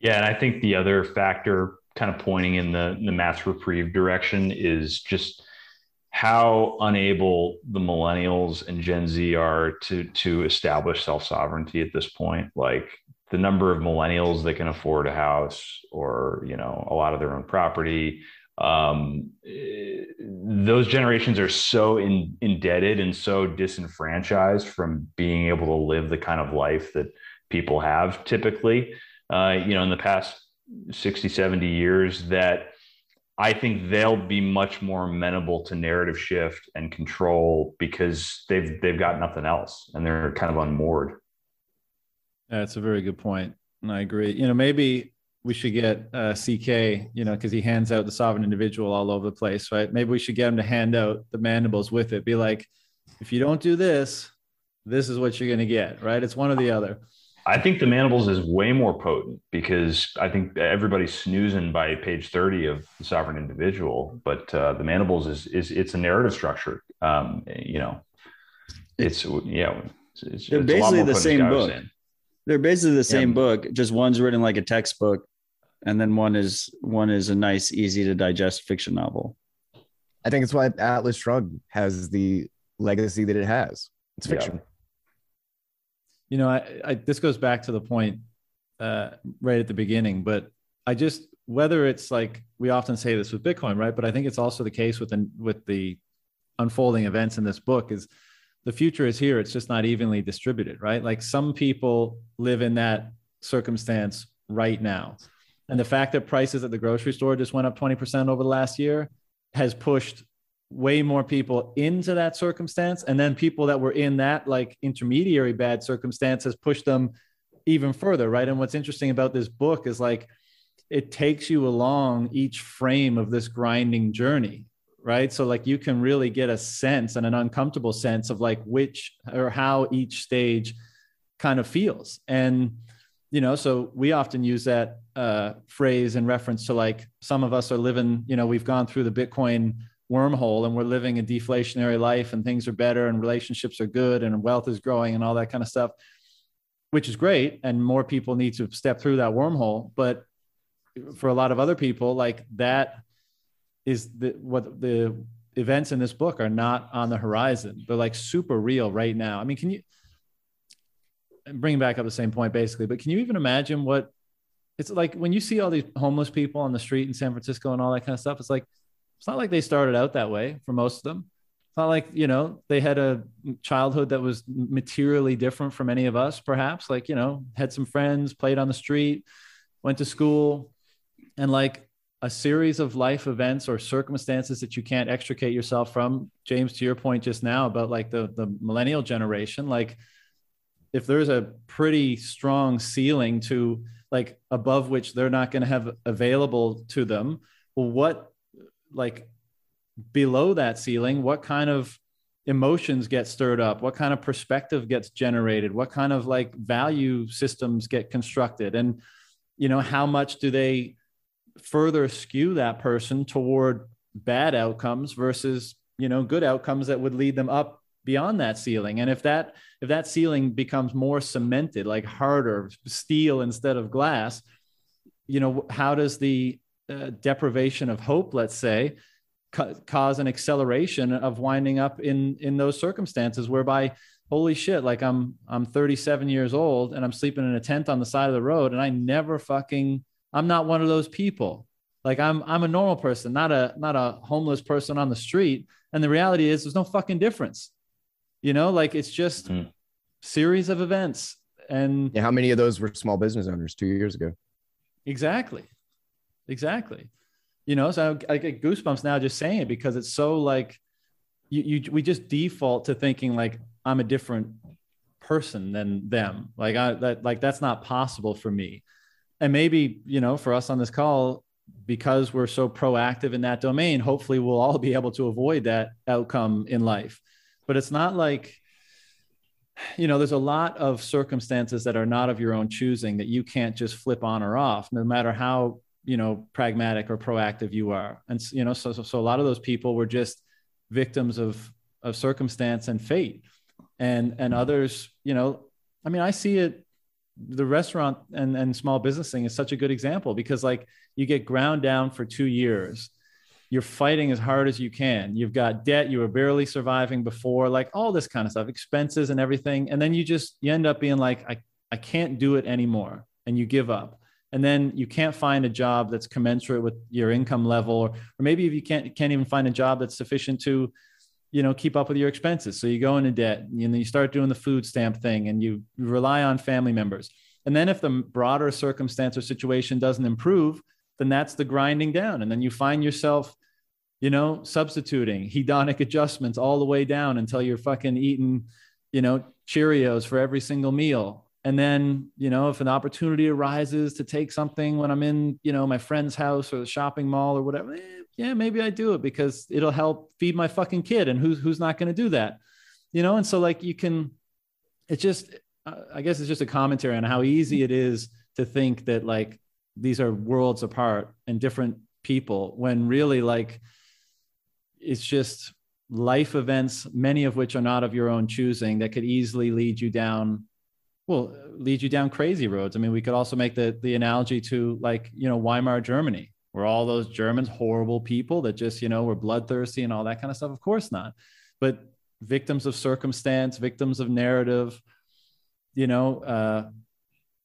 Yeah. And I think the other factor kind of pointing in the, the mass reprieve direction is just how unable the millennials and Gen Z are to, to establish self sovereignty at this point. Like the number of millennials that can afford a house or, you know, a lot of their own property, um, those generations are so in, indebted and so disenfranchised from being able to live the kind of life that people have typically, uh, you know, in the past 60, 70 years that I think they'll be much more amenable to narrative shift and control because they've they've got nothing else and they're kind of unmoored. That's a very good point. And I agree. You know, maybe we should get uh, CK, you know, because he hands out the sovereign individual all over the place, right? Maybe we should get him to hand out the mandibles with it. Be like, if you don't do this, this is what you're going to get, right? It's one or the other. I think the mandibles is way more potent because I think everybody's snoozing by page 30 of the sovereign individual, but uh, the mandibles is, is it's a narrative structure. Um, you know, it's, yeah, it's, it's, they're it's basically the same book. They're basically the same yeah. book, just one's written like a textbook and then one is one is a nice, easy to digest fiction novel. I think it's why Atlas Shrugged has the legacy that it has. It's fiction. Yeah. You know, I, I, this goes back to the point uh, right at the beginning, but I just whether it's like we often say this with Bitcoin, right? But I think it's also the case with the, with the unfolding events in this book is the future is here. It's just not evenly distributed, right? Like some people live in that circumstance right now. And the fact that prices at the grocery store just went up 20% over the last year has pushed way more people into that circumstance. And then people that were in that like intermediary bad circumstance has pushed them even further, right? And what's interesting about this book is like it takes you along each frame of this grinding journey right so like you can really get a sense and an uncomfortable sense of like which or how each stage kind of feels and you know so we often use that uh, phrase in reference to like some of us are living you know we've gone through the bitcoin wormhole and we're living a deflationary life and things are better and relationships are good and wealth is growing and all that kind of stuff which is great. And more people need to step through that wormhole. But for a lot of other people like that is the what the events in this book are not on the horizon. They're like super real right now. I mean can you bring back up the same point basically but can you even imagine what it's like when you see all these homeless people on the street in san francisco and all that kind of stuff it's like it's not like they started out that way for most of them. It's not like you know they had a childhood that was materially different from any of us perhaps. Like you know had some friends played on the street went to school. And like a series of life events or circumstances that you can't extricate yourself from james to your point just now about like the the millennial generation like if there's a pretty strong ceiling to like above which they're not going to have available to them well what like below that ceiling what kind of emotions get stirred up? What kind of perspective gets generated? What kind of like value systems get constructed? And you know how much do they further skew that person toward bad outcomes versus you know good outcomes that would lead them up beyond that ceiling? And if that if that ceiling becomes more cemented like harder steel instead of glass you know how does the uh, deprivation of hope let's say ca- cause an acceleration of winding up in in those circumstances whereby holy shit like i'm i'm 37 years old and i'm sleeping in a tent on the side of the road and i never fucking I'm not one of those people. Like I'm I'm a normal person, not a not a homeless person on the street. And the reality is there's no fucking difference. You know, like it's just mm. series of events. And yeah, how many of those were small business owners two years ago? Exactly. Exactly. You know, so I, I get goosebumps now just saying it because it's so like you, you we just default to thinking like I'm a different person than them. Like I that like that's not possible for me and maybe you know for us on this call because we're so proactive in that domain hopefully we'll all be able to avoid that outcome in life but it's not like you know there's a lot of circumstances that are not of your own choosing that you can't just flip on or off no matter how you know pragmatic or proactive you are. And you know so so, so a lot of those people were just victims of of circumstance and fate. And and others you know i mean i see it the restaurant and, and small business thing is such a good example because like you get ground down for two years. You're fighting as hard as you can. You've got debt. You were barely surviving before like all this kind of stuff expenses and everything. And then you just you end up being like i, I can't do it anymore. And you give up and then you can't find a job that's commensurate with your income level or, or maybe if you can't can't even find a job that's sufficient to you know keep up with your expenses. So you go into debt and then you start doing the food stamp thing and you rely on family members. And then if the broader circumstance or situation doesn't improve then that's the grinding down. And then you find yourself you know substituting hedonic adjustments all the way down until you're fucking eating you know cheerios for every single meal and then you know if an opportunity arises to take something when i'm in you know my friend's house or the shopping mall or whatever eh, yeah, maybe I do it because it'll help feed my fucking kid. And who's who's not going to do that, you know? And so like you can, it's just, uh, I guess it's just a commentary on how easy it is to think that like these are worlds apart and different people when really like it's just life events, many of which are not of your own choosing, that could easily lead you down well lead you down crazy roads. I mean, we could also make the the analogy to like, you know, Weimar Germany. where all those Germans horrible people that just, you know, were bloodthirsty and all that kind of stuff? Of course not. But victims of circumstance, victims of narrative, you know, uh,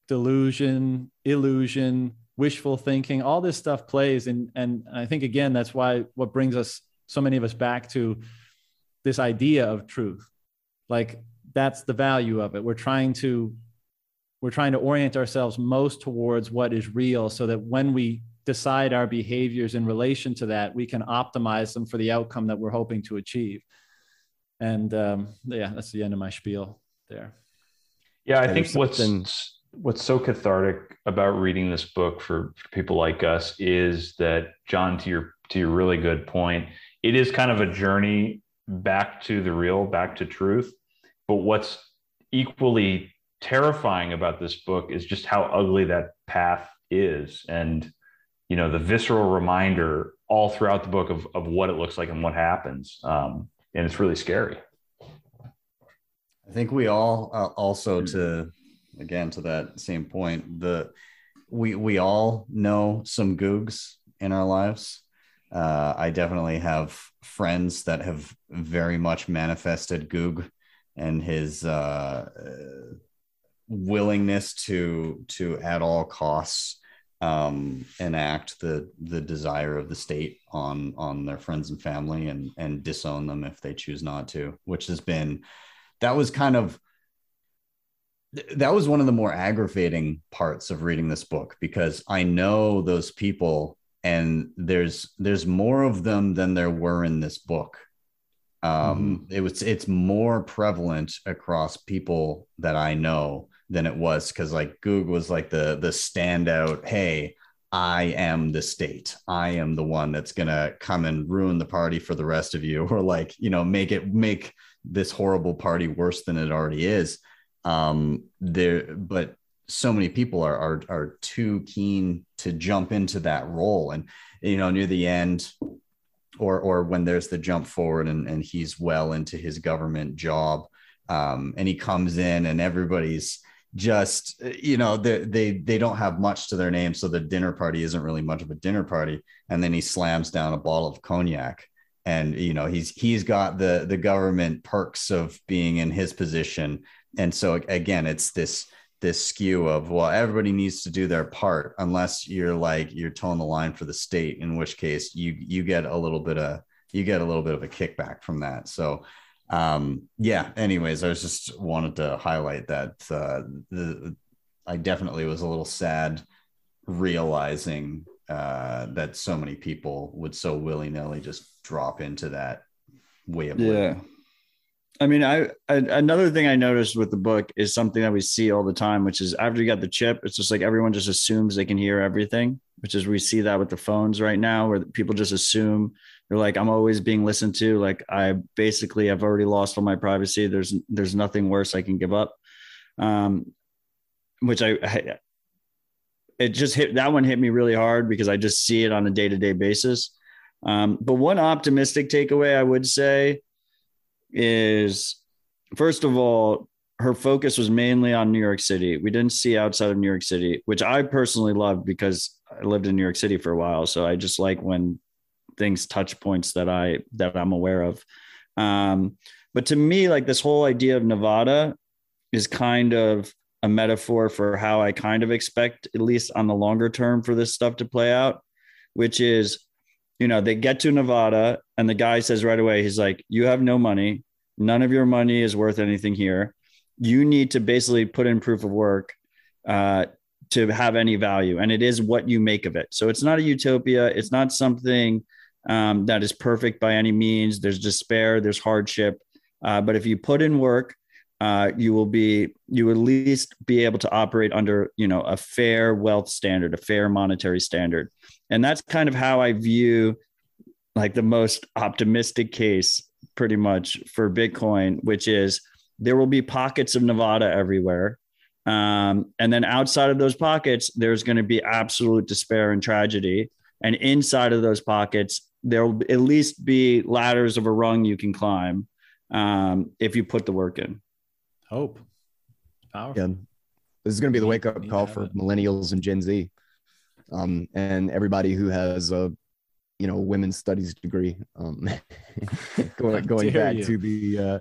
delusion, illusion, wishful thinking, all this stuff plays. And, and I think, again, that's why what brings us, so many of us, back to this idea of truth. Like, that's the value of it. We're trying to we're trying to orient ourselves most towards what is real so that when we decide our behaviors in relation to that, we can optimize them for the outcome that we're hoping to achieve. And um, yeah, that's the end of my spiel there. Yeah, I think what's what's so cathartic about reading this book for, for people like us is that John, to your to your really good point, it is kind of a journey back to the real, back to truth. But what's equally terrifying about this book is just how ugly that path is, and you know the visceral reminder all throughout the book of of what it looks like and what happens, um, and it's really scary. I think we all uh, also to again to that same point the we we all know some googs in our lives. Uh, I definitely have friends that have very much manifested goog and his uh, willingness to to at all costs um, enact the the desire of the state on on their friends and family and and disown them if they choose not to, which has been that was kind of that was one of the more aggravating parts of reading this book because I know those people and there's there's more of them than there were in this book. Um, mm-hmm. it was it's more prevalent across people that I know than it was because like Goog was like the the standout. Hey, I am the state. I am the one that's gonna come and ruin the party for the rest of you, (laughs) or like you know make it make this horrible party worse than it already is. Um, there, but so many people are, are are too keen to jump into that role, and you know near the end, or or when there's the jump forward and and he's well into his government job, um, and he comes in and everybody's just you know they, they they don't have much to their name. So the dinner party isn't really much of a dinner party. And then he slams down a bottle of cognac and you know he's he's got the the government perks of being in his position. And so again it's this this skew of well everybody needs to do their part unless you're like you're toeing the line for the state in which case you you get a little bit of you get a little bit of a kickback from that so um yeah anyways i was just wanted to highlight that uh the i definitely was a little sad realizing uh that so many people would so willy-nilly just drop into that way of yeah living. I mean, I, I, another thing I noticed with the book is something that we see all the time, which is after you got the chip, it's just like everyone just assumes they can hear everything, which is we see that with the phones right now, where people just assume they're like, I'm always being listened to. Like I basically have already lost all my privacy. There's there's nothing worse I can give up. Um, which I, I it just hit that one hit me really hard because I just see it on a day to day basis. Um, but one optimistic takeaway I would say is first of all, her focus was mainly on New York City. We didn't see outside of New York City, which I personally loved because I lived in New York City for a while. So I just like when things touch points that I that I'm aware of. Um, but to me, like this whole idea of Nevada is kind of a metaphor for how I kind of expect, at least on the longer term, for this stuff to play out, which is, you know, they get to Nevada and the guy says right away, he's like, You have no money. None of your money is worth anything here. You need to basically put in proof of work uh, to have any value. And it is what you make of it. So it's not a utopia. It's not something um, that is perfect by any means. There's despair, there's hardship. Uh, but if you put in work, uh, you will be you at least be able to operate under you know a fair wealth standard, a fair monetary standard, and that's kind of how I view like the most optimistic case, pretty much for Bitcoin, which is there will be pockets of Nevada everywhere. Um, and then outside of those pockets, there's going to be absolute despair and tragedy. And inside of those pockets, there will at least be ladders of a rung you can climb um, if you put the work in. Hope. Powerful. Yeah. This is going to be the wake up call for millennials and Gen Z, um, and everybody who has a, you know, women's studies degree. Um, (laughs) going going back you. to the uh,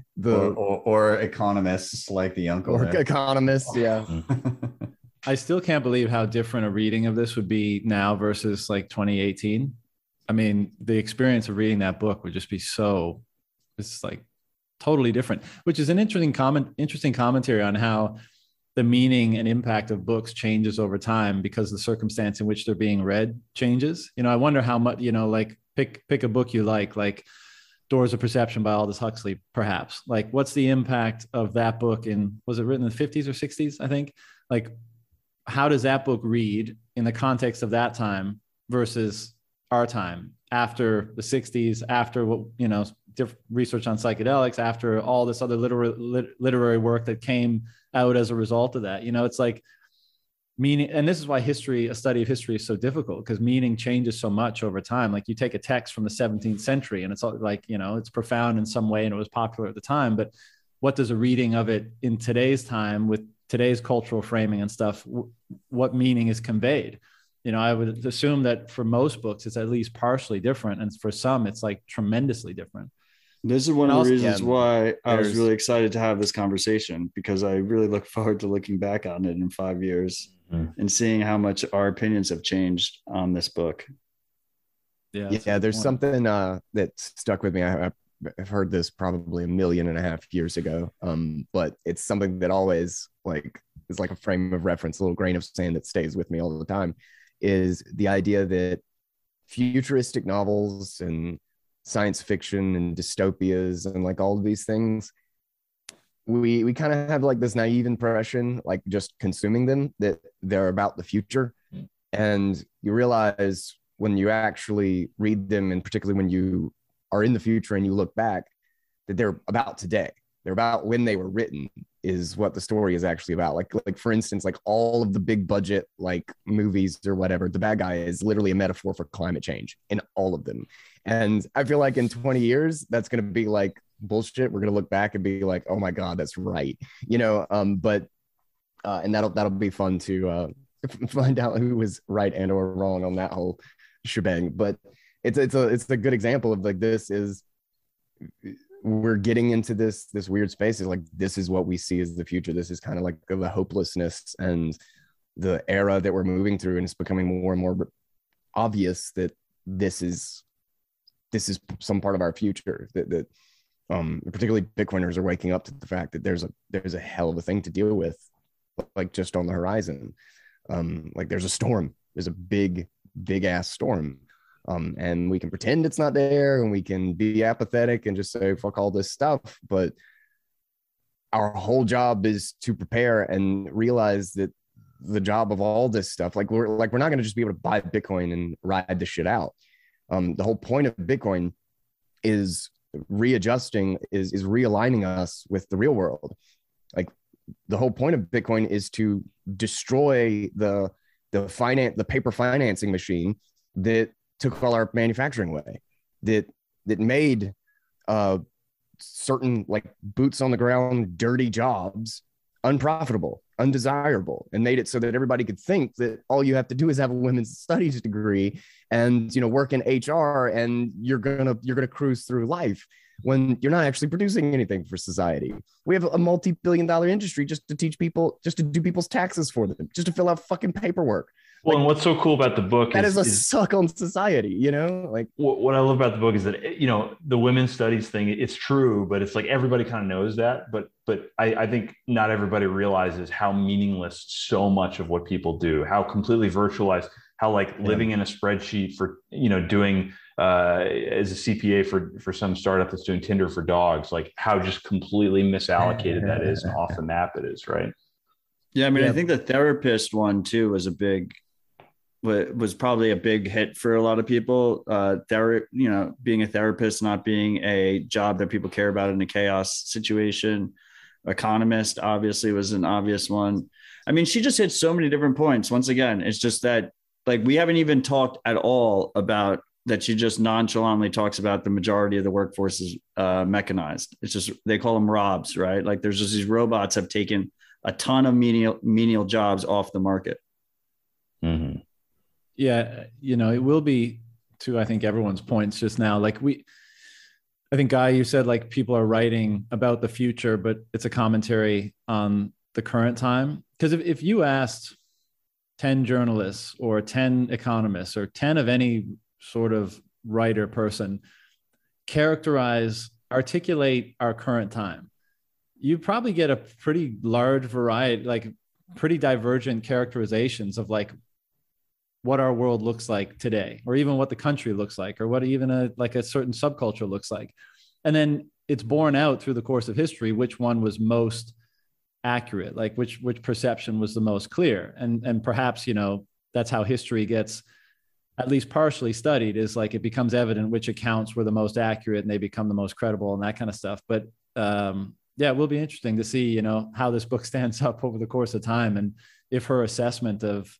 (laughs) the or, or, or, economists like the uncle. Or economists, yeah. (laughs) I still can't believe how different a reading of this would be now versus like 2018. I mean, the experience of reading that book would just be so it's like totally different, which is an interesting comment, interesting commentary on how the meaning and impact of books changes over time because the circumstance in which they're being read changes. You know, I wonder how much, you know, like pick pick a book you like, like Doors of Perception by Aldous Huxley, perhaps. Like, what's the impact of that book in was it written in the 50s or 60s? I think. Like, how does that book read in the context of that time versus our time after the 60s, after what you know, research on psychedelics, after all this other literary literary work that came out as a result of that? You know, it's like meaning and this is why history a study of history is so difficult because meaning changes so much over time. Like you take a text from the 17th century and it's like you know it's profound in some way and it was popular at the time but what does a reading of it in today's time with today's cultural framing and stuff what meaning is conveyed? You know i would assume that for most books it's at least partially different and for some it's like tremendously different this is one of the reasons yeah, why I was really excited to have this conversation because I really look (laughs) forward to looking back on it in five years mm-hmm. and seeing how much our opinions have changed on this book. Yeah, yeah. There's point. something uh, that stuck with me. I, have heard this probably a million and a half years ago, um, but it's something that always like is like a frame of reference, a little grain of sand that stays with me all the time. Is the idea that futuristic novels and science fiction and dystopias and like all of these things we we kind of have like this naive impression like just consuming them that they're about the future. Mm. and you realize when you actually read them and particularly when you are in the future and you look back that they're about today. They're about when they were written is what the story is actually about. Like like for instance like all of the big budget like movies or whatever the bad guy is literally a metaphor for climate change in all of them. And i feel like in 20 years that's going to be like bullshit. We're going to look back and be like oh my god that's right you know? Um but uh and that'll that'll be fun to uh (laughs) find out who was right and or wrong on that whole shebang. But it's it's a it's a good example of like this is we're getting into this this weird space is like this is what we see as the future this is kind of like the hopelessness and the era that we're moving through and it's becoming more and more obvious that this is this is some part of our future that, that um, particularly Bitcoiners are waking up to the fact that there's a there's a hell of a thing to deal with, like just on the horizon. Um, like there's a storm. There's a big, big ass storm. Um, and we can pretend it's not there and we can be apathetic and just say fuck all this stuff. But our whole job is to prepare and realize that the job of all this stuff, like we're like we're not gonna just be able to buy Bitcoin and ride this shit out. Um, the whole point of Bitcoin is readjusting is is realigning us with the real world like the whole point of bitcoin is to destroy the the finance the paper financing machine that took all our manufacturing away that that made uh certain like boots on the ground dirty jobs unprofitable undesirable and made it so that everybody could think that all you have to do is have a women's studies degree and you know work in HR and you're gonna you're gonna cruise through life when you're not actually producing anything for society. We have a multi-billion dollar industry just to teach people just to do people's taxes for them, just to fill out fucking paperwork. Well, like, and what's so cool about the book that is, is a is, suck on society, you know? Like what I love about the book is that you know the women's studies thing. It's true, but it's like everybody kind of knows that. But but I, I think not everybody realizes how meaningless so much of what people do, how completely virtualized, how like yeah. living in a spreadsheet for you know doing uh, as a CPA for for some startup that's doing Tinder for dogs, like how just completely misallocated that is and off the (laughs) map it is, right? Yeah, I mean, yeah. I think the therapist one too was a big was probably a big hit for a lot of people. Uh, ther- you know, being a therapist, not being a job that people care about in a chaos situation. Economist obviously was an obvious one. I mean, she just hit so many different points. Once again, it's just that like we haven't even talked at all about that. She just nonchalantly talks about the majority of the workforce is uh, mechanized. It's just they call them robs, right? Like there's just these robots have taken a ton of menial menial jobs off the market. Mm-hmm yeah, you know, it will be to I think everyone's points just now. Like we, I think Guy, you said like people are writing about the future, but it's a commentary on the current time. Because if if you asked 10 journalists or 10 economists or 10 of any sort of writer person characterize articulate our current time you probably get a pretty large variety like pretty divergent characterizations of like what our world looks like today or even what the country looks like or what even a like a certain subculture looks like. And then it's borne out through the course of history which one was most accurate like which which perception was the most clear. And and perhaps you know that's how history gets at least partially studied is like it becomes evident which accounts were the most accurate and they become the most credible and that kind of stuff. But um yeah it will be interesting to see you know how this book (laughs) stands up over the course of time and if her assessment of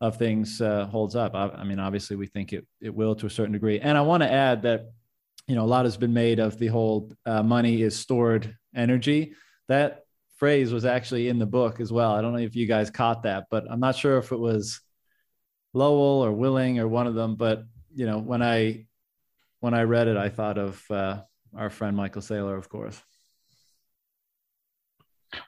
of things uh, holds up. I, I mean obviously we think it it will to a certain degree. And i want to add that you know a lot has been made of the whole uh, money is stored energy. That phrase was actually in the book as well. I don't know if you guys caught that but i'm not sure if it was lowell or willing or one of them but you know when i when i read it i thought of uh, our friend michael saylor of course.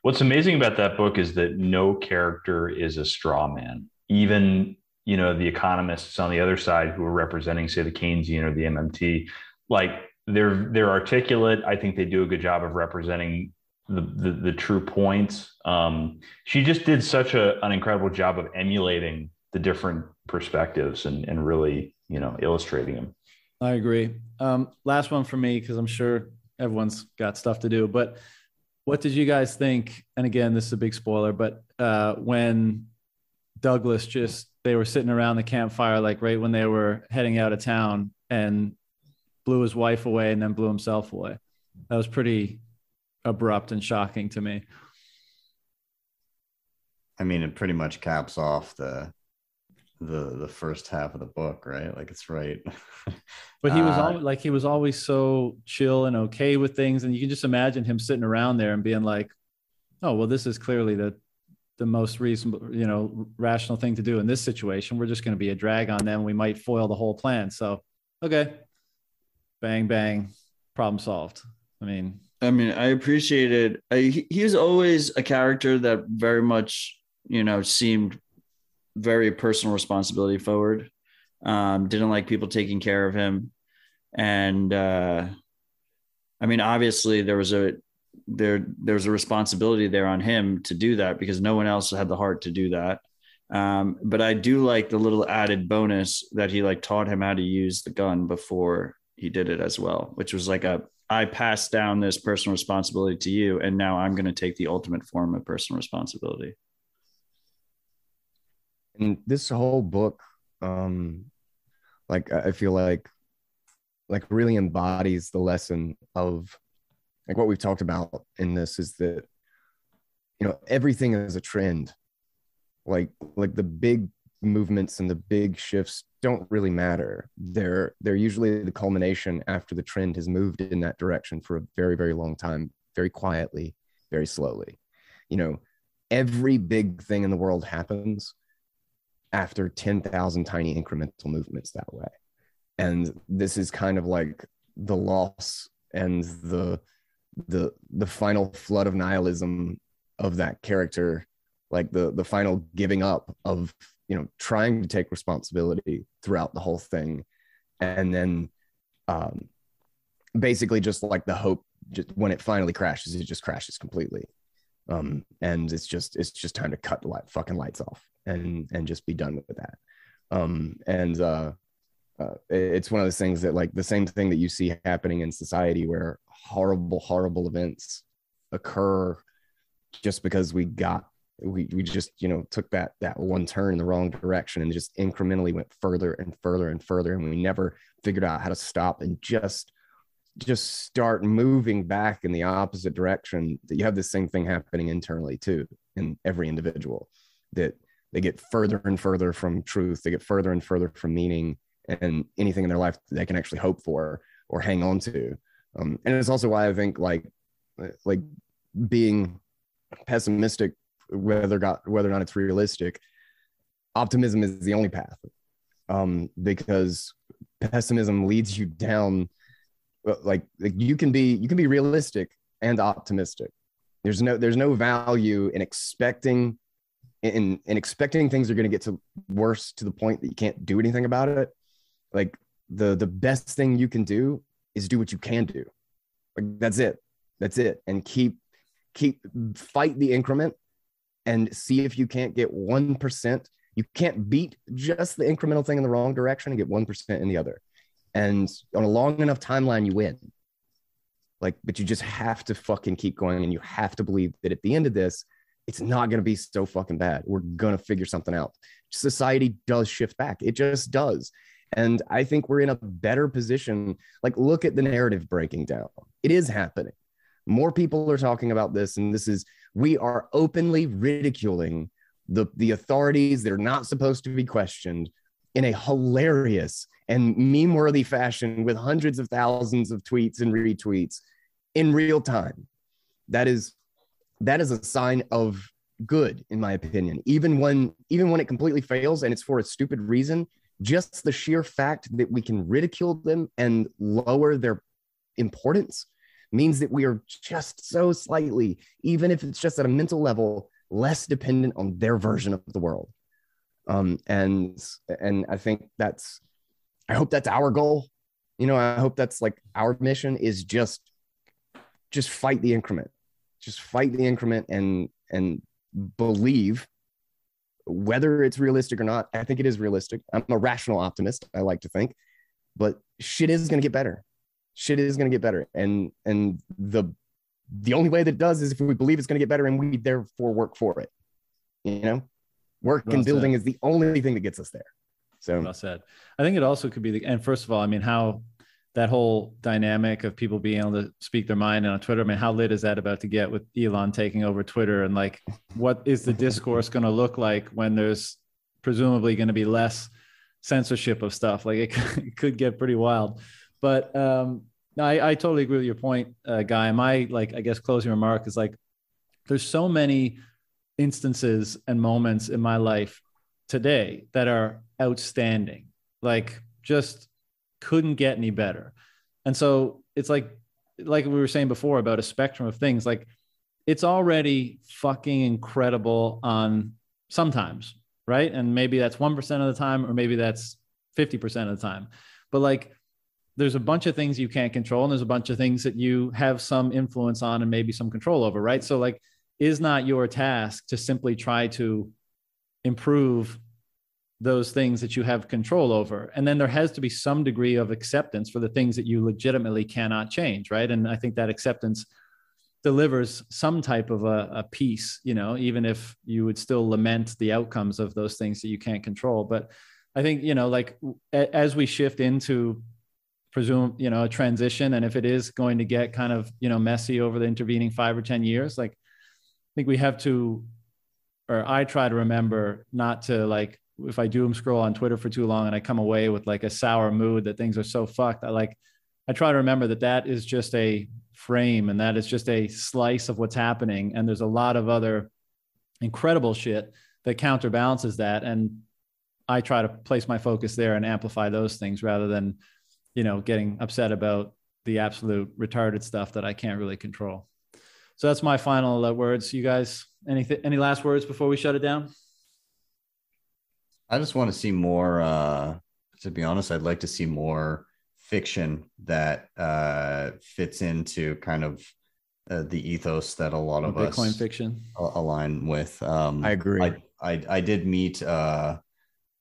What's amazing about that book is that no character is a straw man even you know the economists on the other side who are representing say the keynesian or the mmt like they're they're articulate. I think they do a good job of representing the the, the true points. Um, she just did such a, an incredible job of emulating the different perspectives and and really you know illustrating them. I agree. Um, last one for me because I'm sure everyone's got stuff to do. But what did you guys think? And again, this is a big spoiler, but uh, when Douglas just they were sitting around the campfire, like right when they were heading out of town, and blew his wife away and then blew himself away. That was pretty abrupt and shocking to me. I mean, it pretty much caps off the the the first half of the book, right? Like it's right. (laughs) but he was uh, always like he was always so chill and okay with things, and you can just imagine him sitting around there and being like, "Oh, well, this is clearly the the most reasonable, you know, rational thing to do in this situation. We're just going to be a drag on them. We might foil the whole plan. So, okay, bang bang problem solved i mean i mean i appreciated I, he, always a character that very much you know seemed very personal responsibility forward um, didn't like people taking care of him and uh, i mean obviously there was a there there's a responsibility there on him to do that because no one else had the heart to do that um, but i do like the little added bonus that he like taught him how to use the gun before he did it as well, which was like a I passed down this personal responsibility to you, and now I'm going to take the ultimate form of personal responsibility. And this whole book, um, like I feel like, like really embodies the lesson of, like what we've talked about in this is that, you know, everything is a trend. Like like the big movements and the big shifts don't really matter. They're they're usually the culmination after the trend has moved in that direction for a very very long time, very quietly, very slowly. You know, every big thing in the world happens after 10,000 tiny incremental movements that way. And this is kind of like the loss and the the the final flood of nihilism of that character like the the final giving up of you know trying to take responsibility throughout the whole thing. And then um basically just like the hope just when it finally crashes it just crashes completely. Um and it's just it's just time to cut the light fucking lights off and and just be done with that. Um and uh, uh it's one of those things that like the same thing that you see happening in society where horrible horrible events occur just because we got we, we just you know took that that one turn in the wrong direction and just incrementally went further and further and further and we never figured out how to stop and just just start moving back in the opposite direction. That you have the same thing happening internally too in every individual that they get further and further from truth they get further and further from meaning and anything in their life they can actually hope for or hang on to. Um, and it's also why i think like like being pessimistic whether got whether or not it's realistic optimism is the only path. Um, because pessimism leads you down uh, like, like you can be you can be realistic and optimistic. There's no there's no value in expecting in in expecting things are going to get to worse to the point that you can't do anything about it like the the best thing you can do is do what you can do like that's it that's it and keep keep fight the increment and see if you can't get 1% you can't beat just the incremental thing in the wrong direction and get 1% in the other and on a long enough timeline you win like but you just have to fucking keep going and you have to believe that at the end of this it's not going to be so fucking bad. We're going to figure something out. Society does shift back. It just does. And I think we're in a better position. Like, look at the narrative breaking down. It is happening. More people are talking about this. And this is, we are openly ridiculing the, the authorities that are not supposed to be questioned in a hilarious and meme worthy fashion with hundreds of thousands of tweets and retweets in real time. That is that is a sign of good in my opinion even when even when it completely fails and it's for a stupid reason just the sheer fact that we can ridicule them and lower their importance means that we are just so slightly even if it's just at a mental level less dependent on their version of the world. Um, and and i think that's i hope that's our goal. You know i hope that's like our mission is just just fight the increment. Just fight the increment and and believe whether it's realistic or not i think it is realistic. I'm a rational optimist i like to think but shit is going to get better. Shit is going to get better. And and the the only way that it does is if we believe it's going to get better and we therefore work for it you know? Work well and building said. is the only thing that gets us there so. Well said. I think it also could be the and first of all i mean how that whole dynamic of people being able to speak their mind on Twitter. I mean, how lit is that about to get with Elon taking over Twitter? And like, what is the discourse going to look like when there's presumably going to be less censorship of stuff? Like, it (laughs) could, it could get pretty wild. But um, no, I, I totally agree with your point, uh, Guy. My like, I guess closing remark is like, there's so many instances and moments in my life today that are outstanding. Like, just couldn't get any better. And so it's like, like we were saying before about a spectrum of things, like it's already fucking incredible on sometimes, right? And maybe that's 1% of the time, or maybe that's 50% of the time. But like, there's a bunch of things you can't control, and there's a bunch of things that you have some influence on and maybe some control over, right? So, like, is not your task to simply try to improve those things that you have control over. And then there has to be some degree of acceptance for the things that you legitimately cannot change, right? And I think that acceptance delivers some type of a, a peace, you know, even if you would still lament the outcomes of those things that you can't control. But I think, you know, like as we shift into presume, you know, a transition, and if it is going to get kind of, you know, messy over the intervening five or 10 years, like I think we have to, or I try to remember not to like if I doom scroll on Twitter for too long and I come away with like a sour mood that things are so fucked, I like I try to remember that that is just a frame and that is just a slice of what's happening and there's a lot of other incredible shit that counterbalances that and I try to place my focus there and amplify those things rather than you know getting upset about the absolute retarded stuff that I can't really control. So that's my final uh, words. You guys, any any last words before we shut it down? I just want to see more. Uh, to be honest, I'd like to see more fiction that uh, fits into kind of uh, the ethos that a lot of Bitcoin us Bitcoin fiction align with. Um, I agree. I, I, I did meet uh,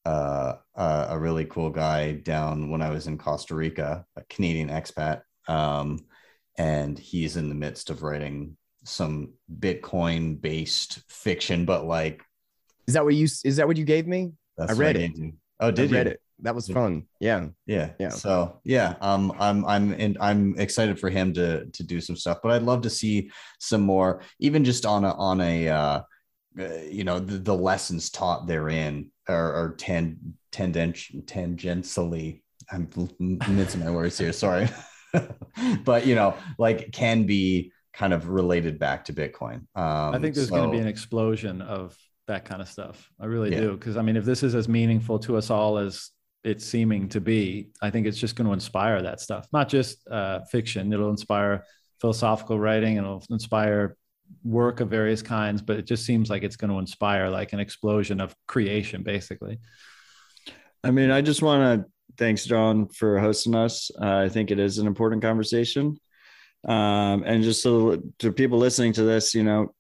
uh, uh, a really cool guy down when I was in Costa Rica, a Canadian expat, um, and he's in the midst of writing some Bitcoin based fiction, but like. Is that what you? Is that what you gave me? That's I read it. Oh, did I read you? it. That was fun. Yeah. Yeah. Yeah. So yeah, um, I'm I'm and I'm excited for him to to do some stuff, but I'd love to see some more, even just on a on a uh, uh you know the, the lessons taught therein are, are ten tendent tangentially. I'm missing my words here. Sorry, (laughs) but you know, like can be kind of related back to Bitcoin. Um, I think there's so, going to be an explosion of that kind of stuff. I really yeah. do. Because I mean, if this is as meaningful to us all as it's seeming to be, I think it's just going to inspire that stuff, not just uh, fiction. It'll inspire philosophical writing. It'll inspire work of various kinds, but it just seems like it's going to inspire like an explosion of creation, basically. I mean, I just want to thanks, John, for hosting us. Uh, I think it is an important conversation. Um, and just so to people listening to this, you know,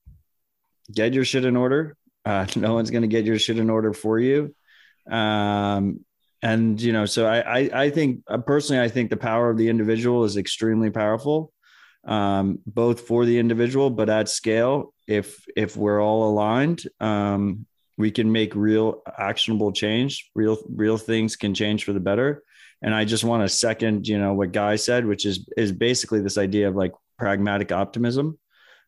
get your shit in order. Uh, (laughs) no one's going to get your shit in order for you. Um, and you know, so I, I, I think uh, personally, I think the power of the individual is extremely powerful, um, both for the individual, but at scale. If if we're all aligned, um, we can make real actionable change. Real real things can change for the better. And I just want to second, you know, what Guy said, which is is basically this idea of like pragmatic optimism.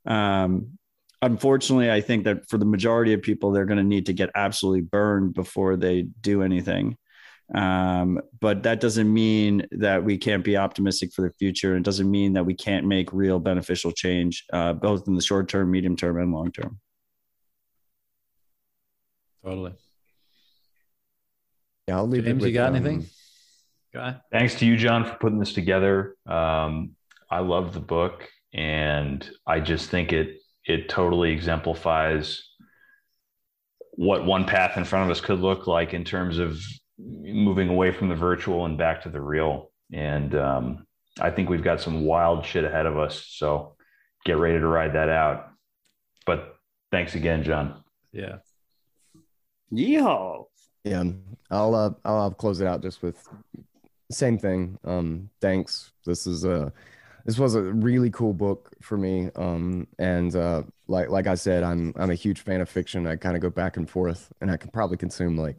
Um, unfortunately, I think that for the majority of people, they're going to need to get absolutely burned before they do anything. Um, but that doesn't mean that we can't be optimistic for the future. It doesn't mean that we can't make real beneficial change, uh, both in the short term, medium term, and long term. Totally. Yeah, I'll leave James, it with, you got um, anything? Guy? Thanks to you, John, for putting this together. Um, I love the book, and I just think it it totally exemplifies what one path in front of us could look like in terms of moving away from the virtual and back to the real. And um, I think we've got some wild shit ahead of us. So get ready to ride that out. But thanks again, John. Yeah. Yeehaw. Yeah, I'll uh, I'll, I'll close it out just with same thing. Um, thanks. This is a this was a really cool book for me. Um, and uh, like like I said, I'm I'm a huge fan of fiction. I kind of go back and forth, and I can probably consume like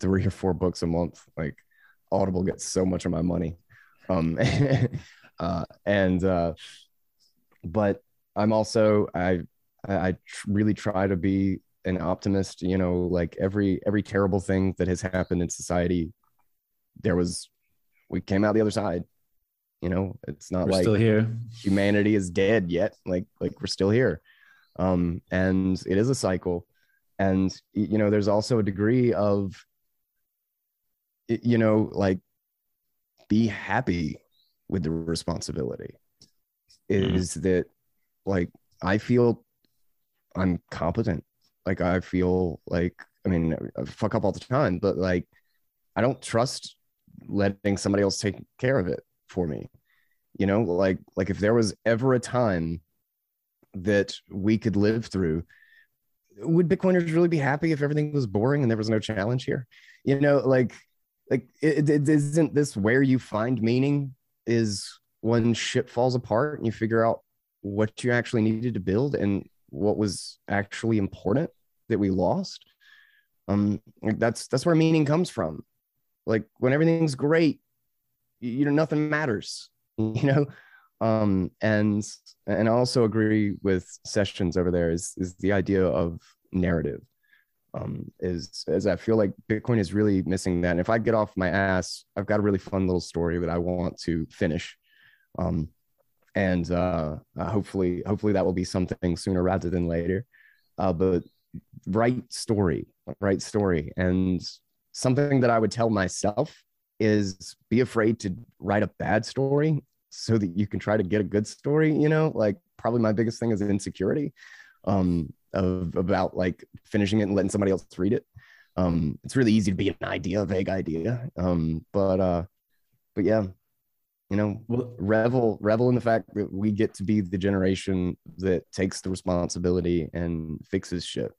three or four books a month. Like Audible gets so much of my money. Um, (laughs) uh, and uh, but I'm also I I, tr- really try to be an optimist you know like every every terrible thing that has happened in society there was we came out the other side you know it's not We're like still here. humanity is dead yet. Like like we're still here. Um and it is a cycle. And you know there's also a degree of you know like be happy with the responsibility. Mhm. is that like i feel i'm competent. Like i feel like i mean I fuck up all the time but like i don't trust letting somebody else take care of it for me. You know like like if there was ever a time that we could live through would bitcoiners really be happy if everything was boring and there was no challenge here? You know like like it, it isn't this where you find meaning is when shit falls apart and you figure out what you actually needed to build and what was actually important that we lost. Um that's that's where meaning comes from. Like when everything's great you, know nothing matters (laughs) you know? Um and and i also agree with sessions over there is is the idea of narrative um is as i feel like bitcoin is really missing that. And if i get off my ass i've got a really fun little story that i want to finish. Um and uh, uh hopefully hopefully that will be something sooner rather than later. Uh but right story right story. And something that i would tell myself is be afraid to write a bad story so that you can try to get a good story you know? Like probably my biggest thing is insecurity um of about like finishing it and letting somebody else read it. Um it's really easy to be an idea a vague idea. Um but uh but yeah you know Well, revel revel in the fact that we get to be the generation that takes the responsibility and fixes shit.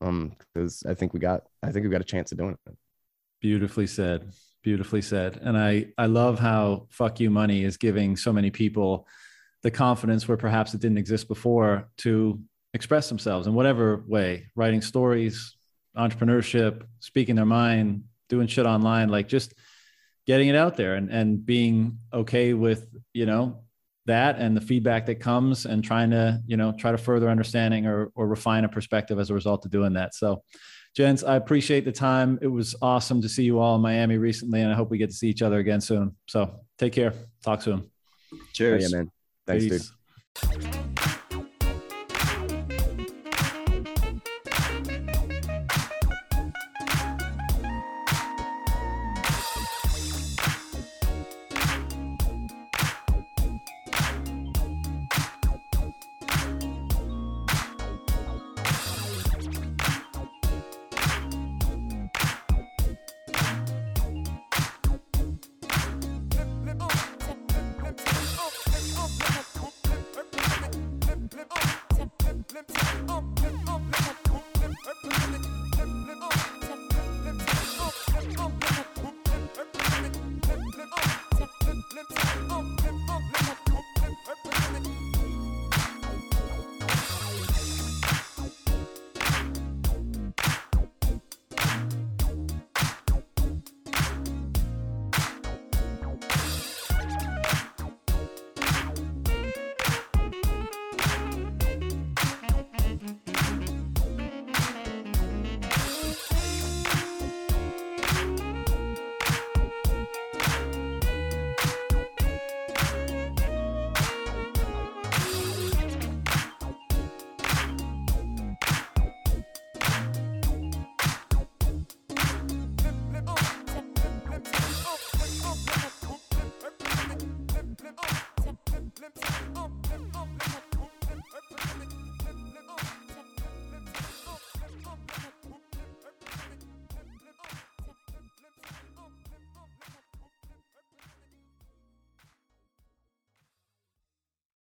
Um because i think we got i think we got a chance of doing it. Beautifully said. Beautifully said. And I I love how fuck you money is giving so many people the confidence where perhaps it didn't exist before to express themselves in whatever way, writing stories, entrepreneurship, speaking their mind, doing shit online, like just getting it out there and and being okay with, you know, that and the feedback that comes and trying to, you know, try to further understanding or or refine a perspective as a result of doing that. So Gents, I appreciate the time. It was awesome to see you all in Miami recently, and I hope we get to see each other again soon. So take care. Talk soon. Oh, Cheers. yeah man thanks dude